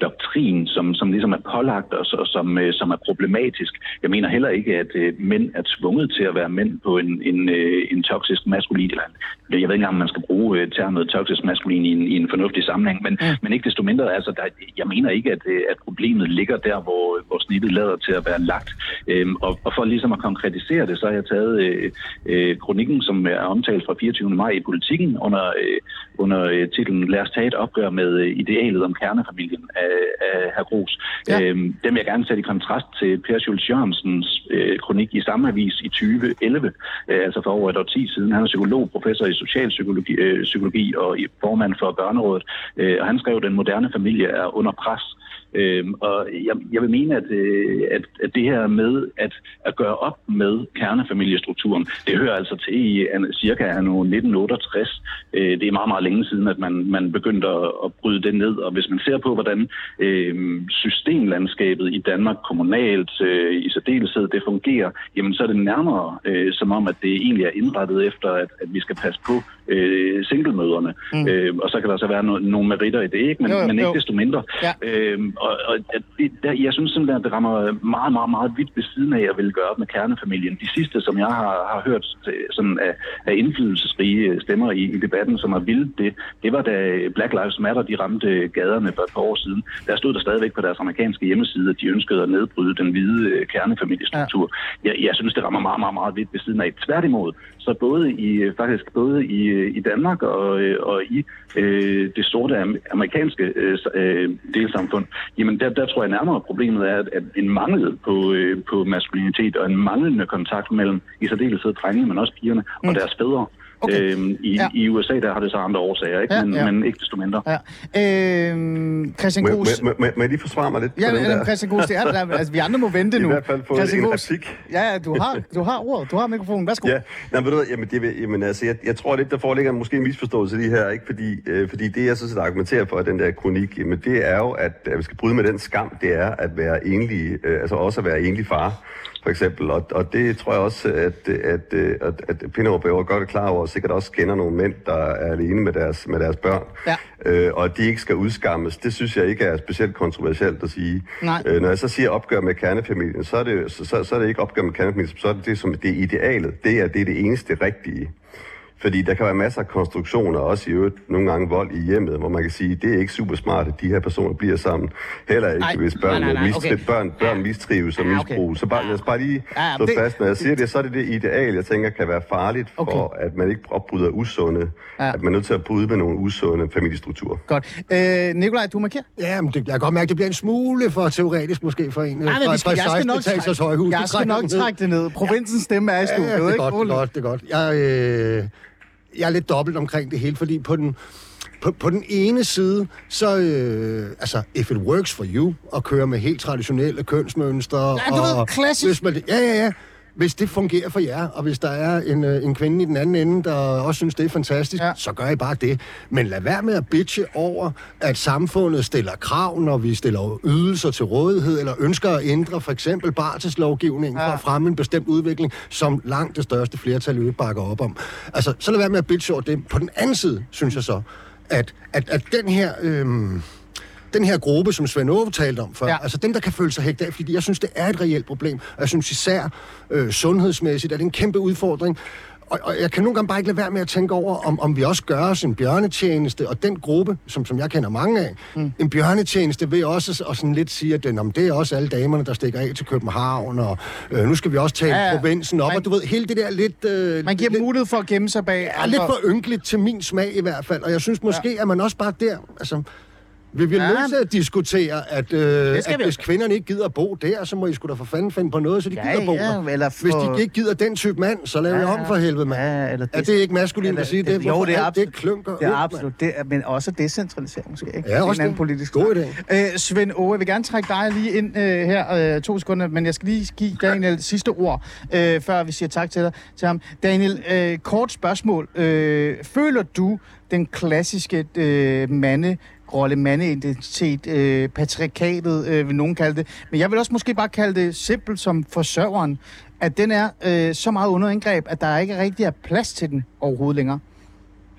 doktrin, som, som ligesom er pålagt os, og som, øh, som er problematisk. Jeg mener heller ikke, at øh, mænd er tvunget til at være mænd på en, en, øh, en toksisk maskulin, eller en, jeg ved ikke engang, om man skal bruge øh, termet toksisk maskulin i en, i en fornuftig sammenhæng, men, mm. men ikke desto mindre, altså, der, jeg mener ikke, at, øh, at problemet ligger der, hvor, hvor snittet lader til at være lagt. Øhm, og, og for ligesom at konkretisere det, så har jeg taget øh, øh, kronikken, som er omtalt fra 24. maj i politikken, under, øh, under øh, titlen Lad os tage et opgør med idealet om kernefamilien af, af herr Gros. Ja. Ja. Øhm, dem vil jeg gerne sætte i kontrast til Per Schultz Jørgensens øh, kronik i samme avis i 2011, øh, altså for over et år tid siden. Han er psykolog, professor i socialpsykologi øh, psykologi og i- formand for Børnerådet. Øh, og han skrev, at den moderne familie er under pres. Øhm, og jeg, jeg vil mene, at, øh, at, at det her med at, at gøre op med kernefamiliestrukturen, det hører altså til i cirka anno 1968. Øh, det er meget, meget længe siden, at man, man begyndte at, at bryde det ned. Og hvis man ser på, hvordan øh, systemlandskabet i Danmark kommunalt øh, i særdeleshed det fungerer, jamen så er det nærmere øh, som om, at det egentlig er indrettet efter, at, at vi skal passe på øh, singlemøderne. Mm. Øh, og så kan der så være no- nogle meritter i det, ikke? Men, Jo, jo, men ikke jo. desto mindre. Ja. Øhm, og og det, der, jeg synes simpelthen, at det rammer meget, meget, meget vidt ved siden af at ville gøre op med kernefamilien. De sidste, som jeg har, har hørt sådan af, af indflydelsesrige stemmer i, i debatten, som har vildt det, det var da Black Lives Matter, de ramte gaderne for et par år siden. Der stod der stadigvæk på deres amerikanske hjemmeside, at de ønskede at nedbryde den hvide øh, kernefamiliestruktur. Ja. Jeg, jeg synes, det rammer meget, meget, meget vidt ved siden af. Tværtimod, så både i, øh, faktisk både i, øh, i Danmark og, og i øh, det sorte am- amerikanske øh, delsamfund, jamen der, der tror jeg nærmere, at problemet er, at, at en mangel på, øh, på maskulinitet og en manglende kontakt mellem i særdeleshed drengene, men også pigerne mm. og deres fædre. Okay. Øhm, i, Ja. I USA der har det så andre årsager, ikke? Ja, men, ja. men ikke desto mindre. Ja. Øhm, Christian Må, Gros. må, må, må jeg lige forsvare mig lidt Ja, på den men, der? Christian Gros, det er der. *laughs* Altså, vi andre må vente I nu. hvert fald få Christian en Gros. replik. Ja, ja, du har, du har ordet. Du har mikrofonen. Værsgo. Ja, men ved du jamen, det, vil- jamen, altså, jeg, jeg tror lidt, der foreligger måske en misforståelse lige her, ikke? Fordi, øh, fordi det, jeg så set argumenterer for, den der kronik, jamen, det er jo, at, at vi skal bryde med den skam, det er at være enlig, øh, altså også at være enlig far, for eksempel. Og, og det tror jeg også, at, at, at, at, Pinderup er godt klar over, og sikkert også kender nogle mænd, der er alene med deres, med deres børn. Ja. Øh, og at de ikke skal udskammes, det synes jeg ikke er specielt kontroversielt at sige. Nej. Øh, når jeg så siger opgør med kernefamilien, så er det, så, så, så er det ikke opgør med kernefamilien, så er det det, som det er idealet. Det er, det er det eneste rigtige. Fordi der kan være masser af konstruktioner, også i øvrigt nogle gange vold i hjemmet, hvor man kan sige, det er ikke super smart, at de her personer bliver sammen. Heller ikke, Nej, hvis børn, nej, nej, nej, mistri- okay. børn, børn mistrives og Ja, okay. misbruges. Så bare, lad os bare lige Ja, ja, slå det- fast, når jeg siger det, så er det det ideal, jeg tænker kan være farligt for, at man ikke opbryder usunde, Ja. at man er nødt til at bryde med nogle usunde familiestrukturer. Godt. Øh, Nikolaj, du markerer. Ja, men det, jeg kan godt mærke, at det bliver en smule for teoretisk måske for en. øh, Nej, men fra- vi skal, jeg skal 16 nok trække, jeg skal nok trække det ned. Provinsens stemme er i Ja, studiet, ja, det er ikke? godt, det er godt, det er godt. Jeg, øh, jeg er lidt dobbelt omkring det hele, fordi på den, på, på den ene side, så, øh, altså, if it works for you, at køre med helt traditionelle kønsmønstre. Ja, du ved, og, klassisk. Hvis man, ja, ja, ja. Hvis det fungerer for jer, og hvis der er en, øh, en kvinde i den anden ende, der også synes, det er fantastisk, Ja. så gør I bare det. Men lad være med at bitche over, at samfundet stiller krav, når vi stiller ydelser til rådighed, eller ønsker at ændre for eksempel barselslovgivningen ja. for at fremme en bestemt udvikling, som langt det største flertal jo ikke bakker op om. Altså, så lad være med at bitche over det. På den anden side, synes jeg så, at, at, at den her... Øhm, den her gruppe, som Svend Aage talte om før, Ja. altså dem, der kan føle sig hægt af, fordi jeg synes, det er et reelt problem. Og jeg synes især øh, sundhedsmæssigt, at det er en kæmpe udfordring. Og, og jeg kan nogle gange bare ikke lade være med at tænke over, om, om vi også gør os en bjørnetjeneste, og den gruppe, som, som jeg kender mange af, mm. en bjørnetjeneste vil også og sådan lidt sige, at den, om det er også alle damerne, der stikker af til København, og øh, nu skal vi også tale Ja, provinsen op, Man- og du ved, hele det der lidt... Øh, Man giver lidt, mulighed for at gemme sig bag er lidt for ynkeligt til min smag i hvert fald, og jeg synes måske, ja. at man også bare der, altså, vi bliver Ja. nødt til at diskutere, at, øh, at vi hvis kvinderne ikke gider at bo der, så må I sgu da for fanden finde på noget, så de Ja, gider bo ja, der. eller for- Hvis de ikke gider den type mand, så lav ja, om for helvede, mand. ja, eller er det ikke maskulint eller- at sige det? Jo, Hvorfor det er absolut. Det klunker Det er ud, absolut. Det er, men også decentralisering måske, ikke? Ja, Det er også en anden det. politisk God idé. Øh, Svend Åge, jeg vil gerne trække dig lige ind øh, her øh, to sekunder, men jeg skal lige give Daniel sidste ord, øh, før vi siger tak til dig til ham. Daniel, øh, kort spørgsmål. Øh, føler du den klassiske øh, mande rolle, mandeidentitet, øh, patriarkatet, øh, vil nogen kalde det. Men jeg vil også måske bare kalde det simpelt som forsørgeren, at den er øh, så meget under indgreb, at der ikke rigtig er plads til den overhovedet længere.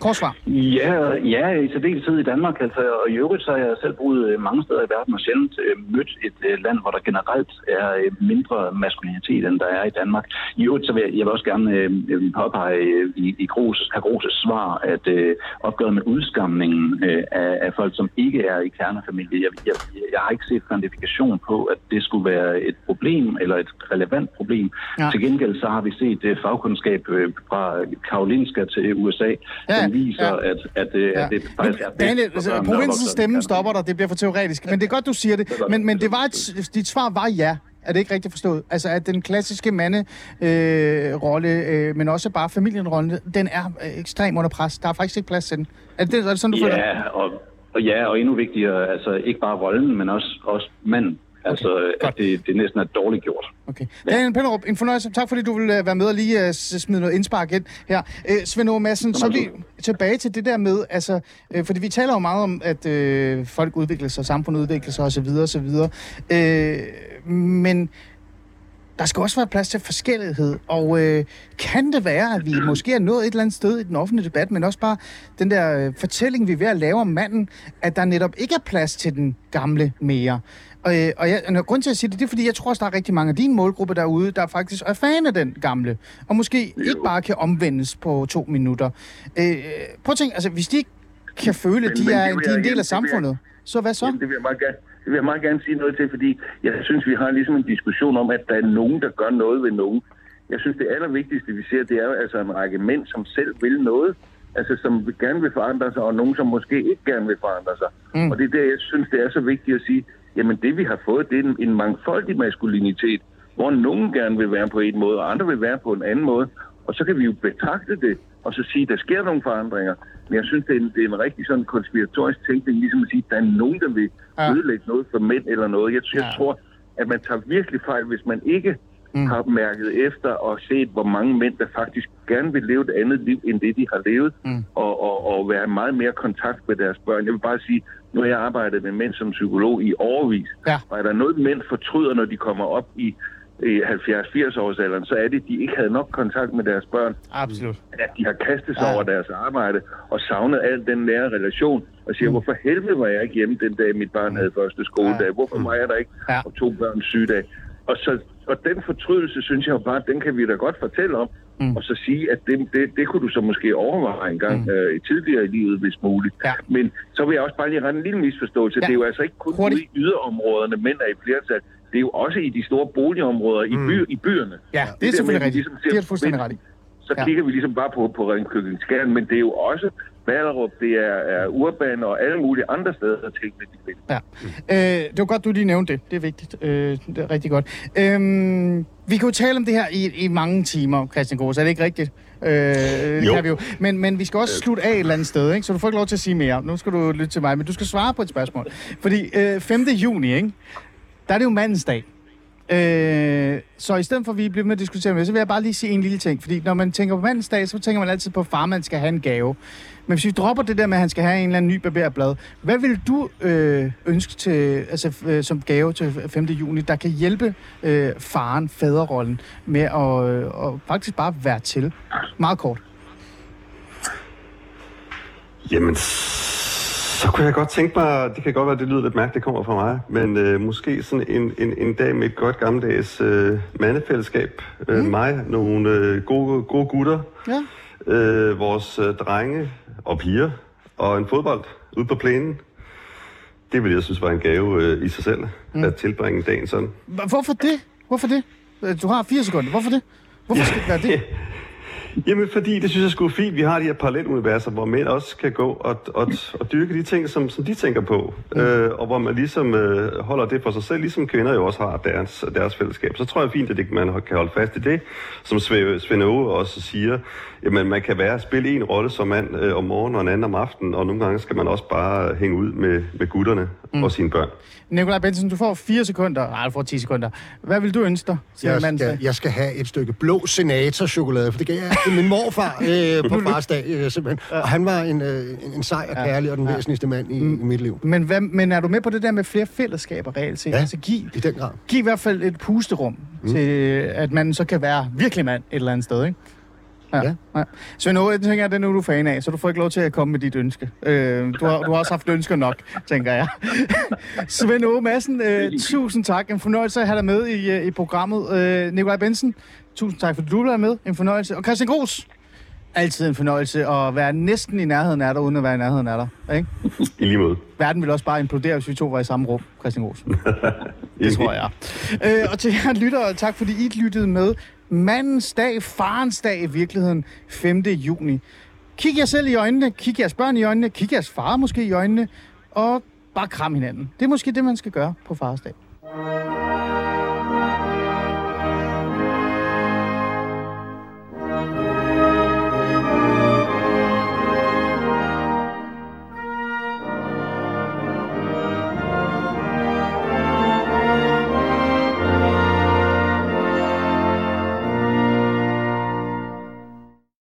Kort svar. Ja, ja, i særdeleshed i Danmark. Altså, og i øvrigt så har jeg selv boet øh, mange steder i verden og sjældent øh, mødt et øh, land, hvor der generelt er øh, mindre maskulinitet, end der er i Danmark. I øvrigt så vil jeg, jeg vil også gerne øh, øh, påpege øh, i, i Gros, Groses svar, at øh, opgøret med udskamningen øh, af, af folk, som ikke er i kernefamilie, jeg, jeg, jeg har ikke set kvantifikation på, at det skulle være et problem eller et relevant problem. Ja. Ja. Til gengæld så har vi set øh, fagkundskab øh, fra Karolinska til USA, Ja, som viser, ja. at, at, øh, Ja. det Men, faktisk er bedst Daniel, altså, provinsens stemme stopper dig, det bliver for teoretisk. Men det er godt, du siger det. Men, men det var et, dit svar var ja. Er det ikke rigtigt forstået? Altså, at den klassiske manderolle, øh, rolle, øh, men også bare familienrolle, den er øh, ekstrem under pres. Der er faktisk ikke plads til den. Er det, er det sådan, du føler? Ja, og, og ja, og endnu vigtigere, altså ikke bare rollen, men også, også manden. Altså, godt. at det, det næsten er dårligt gjort. Okay. Daniel Penderup, en fornøjelse. Tak fordi du vil uh, være med og lige uh, smide noget indspark ind her. Uh, Svend Aage Madsen, så vi tilbage til det der med, altså, uh, fordi vi taler jo meget om, at uh, folk udvikler sig, samfundet udvikler sig osv. osv. Uh, men der skal også være plads til forskellighed, og øh, kan det være, at vi måske er nået et eller andet sted i den offentlige debat, men også bare den der øh, fortælling, vi er ved at lave om manden, at der netop ikke er plads til den gamle mere. Og, øh, og, jeg, og grund til at sige det, det er, fordi jeg tror også, der er rigtig mange af dine målgrupper derude, der faktisk er fan af den gamle, og måske jo. ikke bare kan omvendes på to minutter. Øh, prøv at tænke, altså hvis de ikke kan føle, at de er, de er en del af samfundet, så hvad så? Jamen, det vil jeg meget gerne. Det vil jeg meget gerne sige noget til, fordi jeg synes, vi har ligesom en diskussion om, at der er nogen, der gør noget ved nogen. Jeg synes, det allervigtigste, vi ser, det er altså en række mænd, som selv vil noget, altså som gerne vil forandre sig, og nogen, som måske ikke gerne vil forandre sig. Mm. Og det er der, jeg synes, det er så vigtigt at sige, jamen det vi har fået, det er en, en mangfoldig maskulinitet, hvor nogen gerne vil være på en måde, og andre vil være på en anden måde. Og så kan vi jo betragte det, og så sige, at der sker nogle forandringer. Men jeg synes, det er en, det er en rigtig sådan konspiratorisk tænkning, ligesom at sige, at der er nogen, der vil Ja. ødelægge noget for mænd eller noget. Jeg, jeg Ja. tror, at man tager virkelig fejl, hvis man ikke mm. har mærket efter og set, hvor mange mænd, der faktisk gerne vil leve et andet liv, end det de har levet, mm. og, og, og være meget mere i kontakt med deres børn. Jeg vil bare sige, nu har jeg arbejdet med mænd som psykolog i overvis, Ja. og er der noget, mænd fortryder, når de kommer op i i 70-80 års alderen, så er det, at de ikke havde nok kontakt med deres børn, Absolut. at de har kastet sig Ja. over deres arbejde og savnet al den nære relation, og siger, mm. hvorfor helvede var jeg ikke hjemme den dag, mit barn havde første skoledag? Hvorfor var jeg der ikke? Ja. Og to børns sygedag. Og, så, og den fortrydelse, synes jeg jo bare, den kan vi da godt fortælle om, mm. og så sige, at det, det, det kunne du så måske overveje en gang mm. øh, tidligere i livet, hvis muligt. Ja. Men så vil jeg også bare lige rette en lille misforståelse. Ja. Det er jo altså ikke kun Hurtigt. ude i yderområderne, mænd er i flertal. Det er jo også i de store boligområder i, by, i byerne. Ja, det er der med, selvfølgelig vi rigtigt. ligesom Det er fuldstændig i. så Ja. kigger vi ligesom bare på, på Ringkøbing Skjern, men det er jo også Ballerup, det er, er Urban og alle mulige andre steder, der tingene de findes. Ja. Øh, det var godt, du lige nævnte det. Det er vigtigt. Øh, det er rigtig godt. Øhm, vi kan jo tale om det her i, i mange timer, Christian Gros. Er det ikke rigtigt? Øh, det Jo. kan vi jo. Men, men vi skal også slutte af et eller andet sted, ikke? så du får ikke lov til at sige mere. Nu skal du lytte til mig, men du skal svare på et spørgsmål. Fordi øh, 5. juni, ikke? der er det jo mandens dag. Øh, så i stedet for, at vi bliver med at diskutere med, så vil jeg bare lige sige en lille ting. Fordi når man tænker på mandens dag, så tænker man altid på, at farmand skal have en gave. Men hvis vi dropper det der med, at han skal have en eller anden ny barberblad, hvad vil du øh, ønske til, altså, øh, som gave til 5. juni, der kan hjælpe øh, faren, faderrollen, med at øh, og faktisk bare være til? Meget kort. Jamen, så kunne jeg godt tænke mig, det kan godt være, det lyder lidt mærkeligt, det kommer fra mig, men øh, måske sådan en, en, en dag med et godt gammeldags øh, mandefællesskab. Øh, mig, nogle øh, gode, gode gutter, Ja. øh, vores øh, drenge og piger, og en fodbold ude på plænen. Det ville jeg synes var en gave øh, i sig selv, mm. at tilbringe dagen sådan. Hvorfor det? Hvorfor det? Øh, Du har fire sekunder. Hvorfor det? Hvorfor skal det være *laughs* det? Jamen, fordi det synes jeg skulle fint. Vi har de her paralleluniverser, hvor mænd også kan gå og, og, og dyrke de ting, som, som de tænker på. Mm. Øh, og hvor man ligesom øh, holder det for sig selv, ligesom kvinder jo også har deres, deres fællesskab. Så tror jeg fint, at det, man kan holde fast i det. Som Sve- Svend Aage også siger, jamen man kan være spille en rolle som mand øh, om morgenen og en anden om aftenen, og nogle gange skal man også bare hænge ud med, med gutterne mm. og sine børn. Nikolaj Benson, du får fire sekunder. Nej, du får 10 sekunder. Hvad vil du ønske dig? Jeg skal, jeg skal have et stykke blå senatorchokolade, for det gav jeg min morfar *laughs* øh, på fars dag, øh, simpelthen. Og han var en, øh, en, en sej og kærlig og den væsentligste mand i, i mit liv. Men, hvad, men er du med på det der med flere fællesskaber reelt set? Ja. Altså giv, I den grad. giv i hvert fald et pusterum mm. til, at man så kan være virkelig mand et eller andet sted, ikke? Ja. ja. Svend Aage, det tænker jeg, det er nu, du er fan af, så du får ikke lov til at komme med dit ønske. Øh, du, har, du har også haft ønsker nok, tænker jeg. *laughs* Svend Aage Madsen, øh, tusind tak. En fornøjelse at have dig med i, øh, i programmet. Øh, Nikolaj Bensen, tusind tak, fordi du være med. En fornøjelse. Og Christian Gros, altid en fornøjelse at være næsten i nærheden af dig, uden at være i nærheden af dig. Ikke? *laughs* I lige måde. Verden ville også bare implodere, hvis vi to var i samme rum, Christian Gros. *laughs* Det tror jeg. Øh, og til jer lyttere, tak fordi I lyttede med. Mandens dag, farens dag i virkeligheden, 5. juni. Kig jer selv i øjnene, kig jeres børn i øjnene, kig jeres far måske i øjnene, og bare kram hinanden. Det er måske det, man skal gøre på fars dag.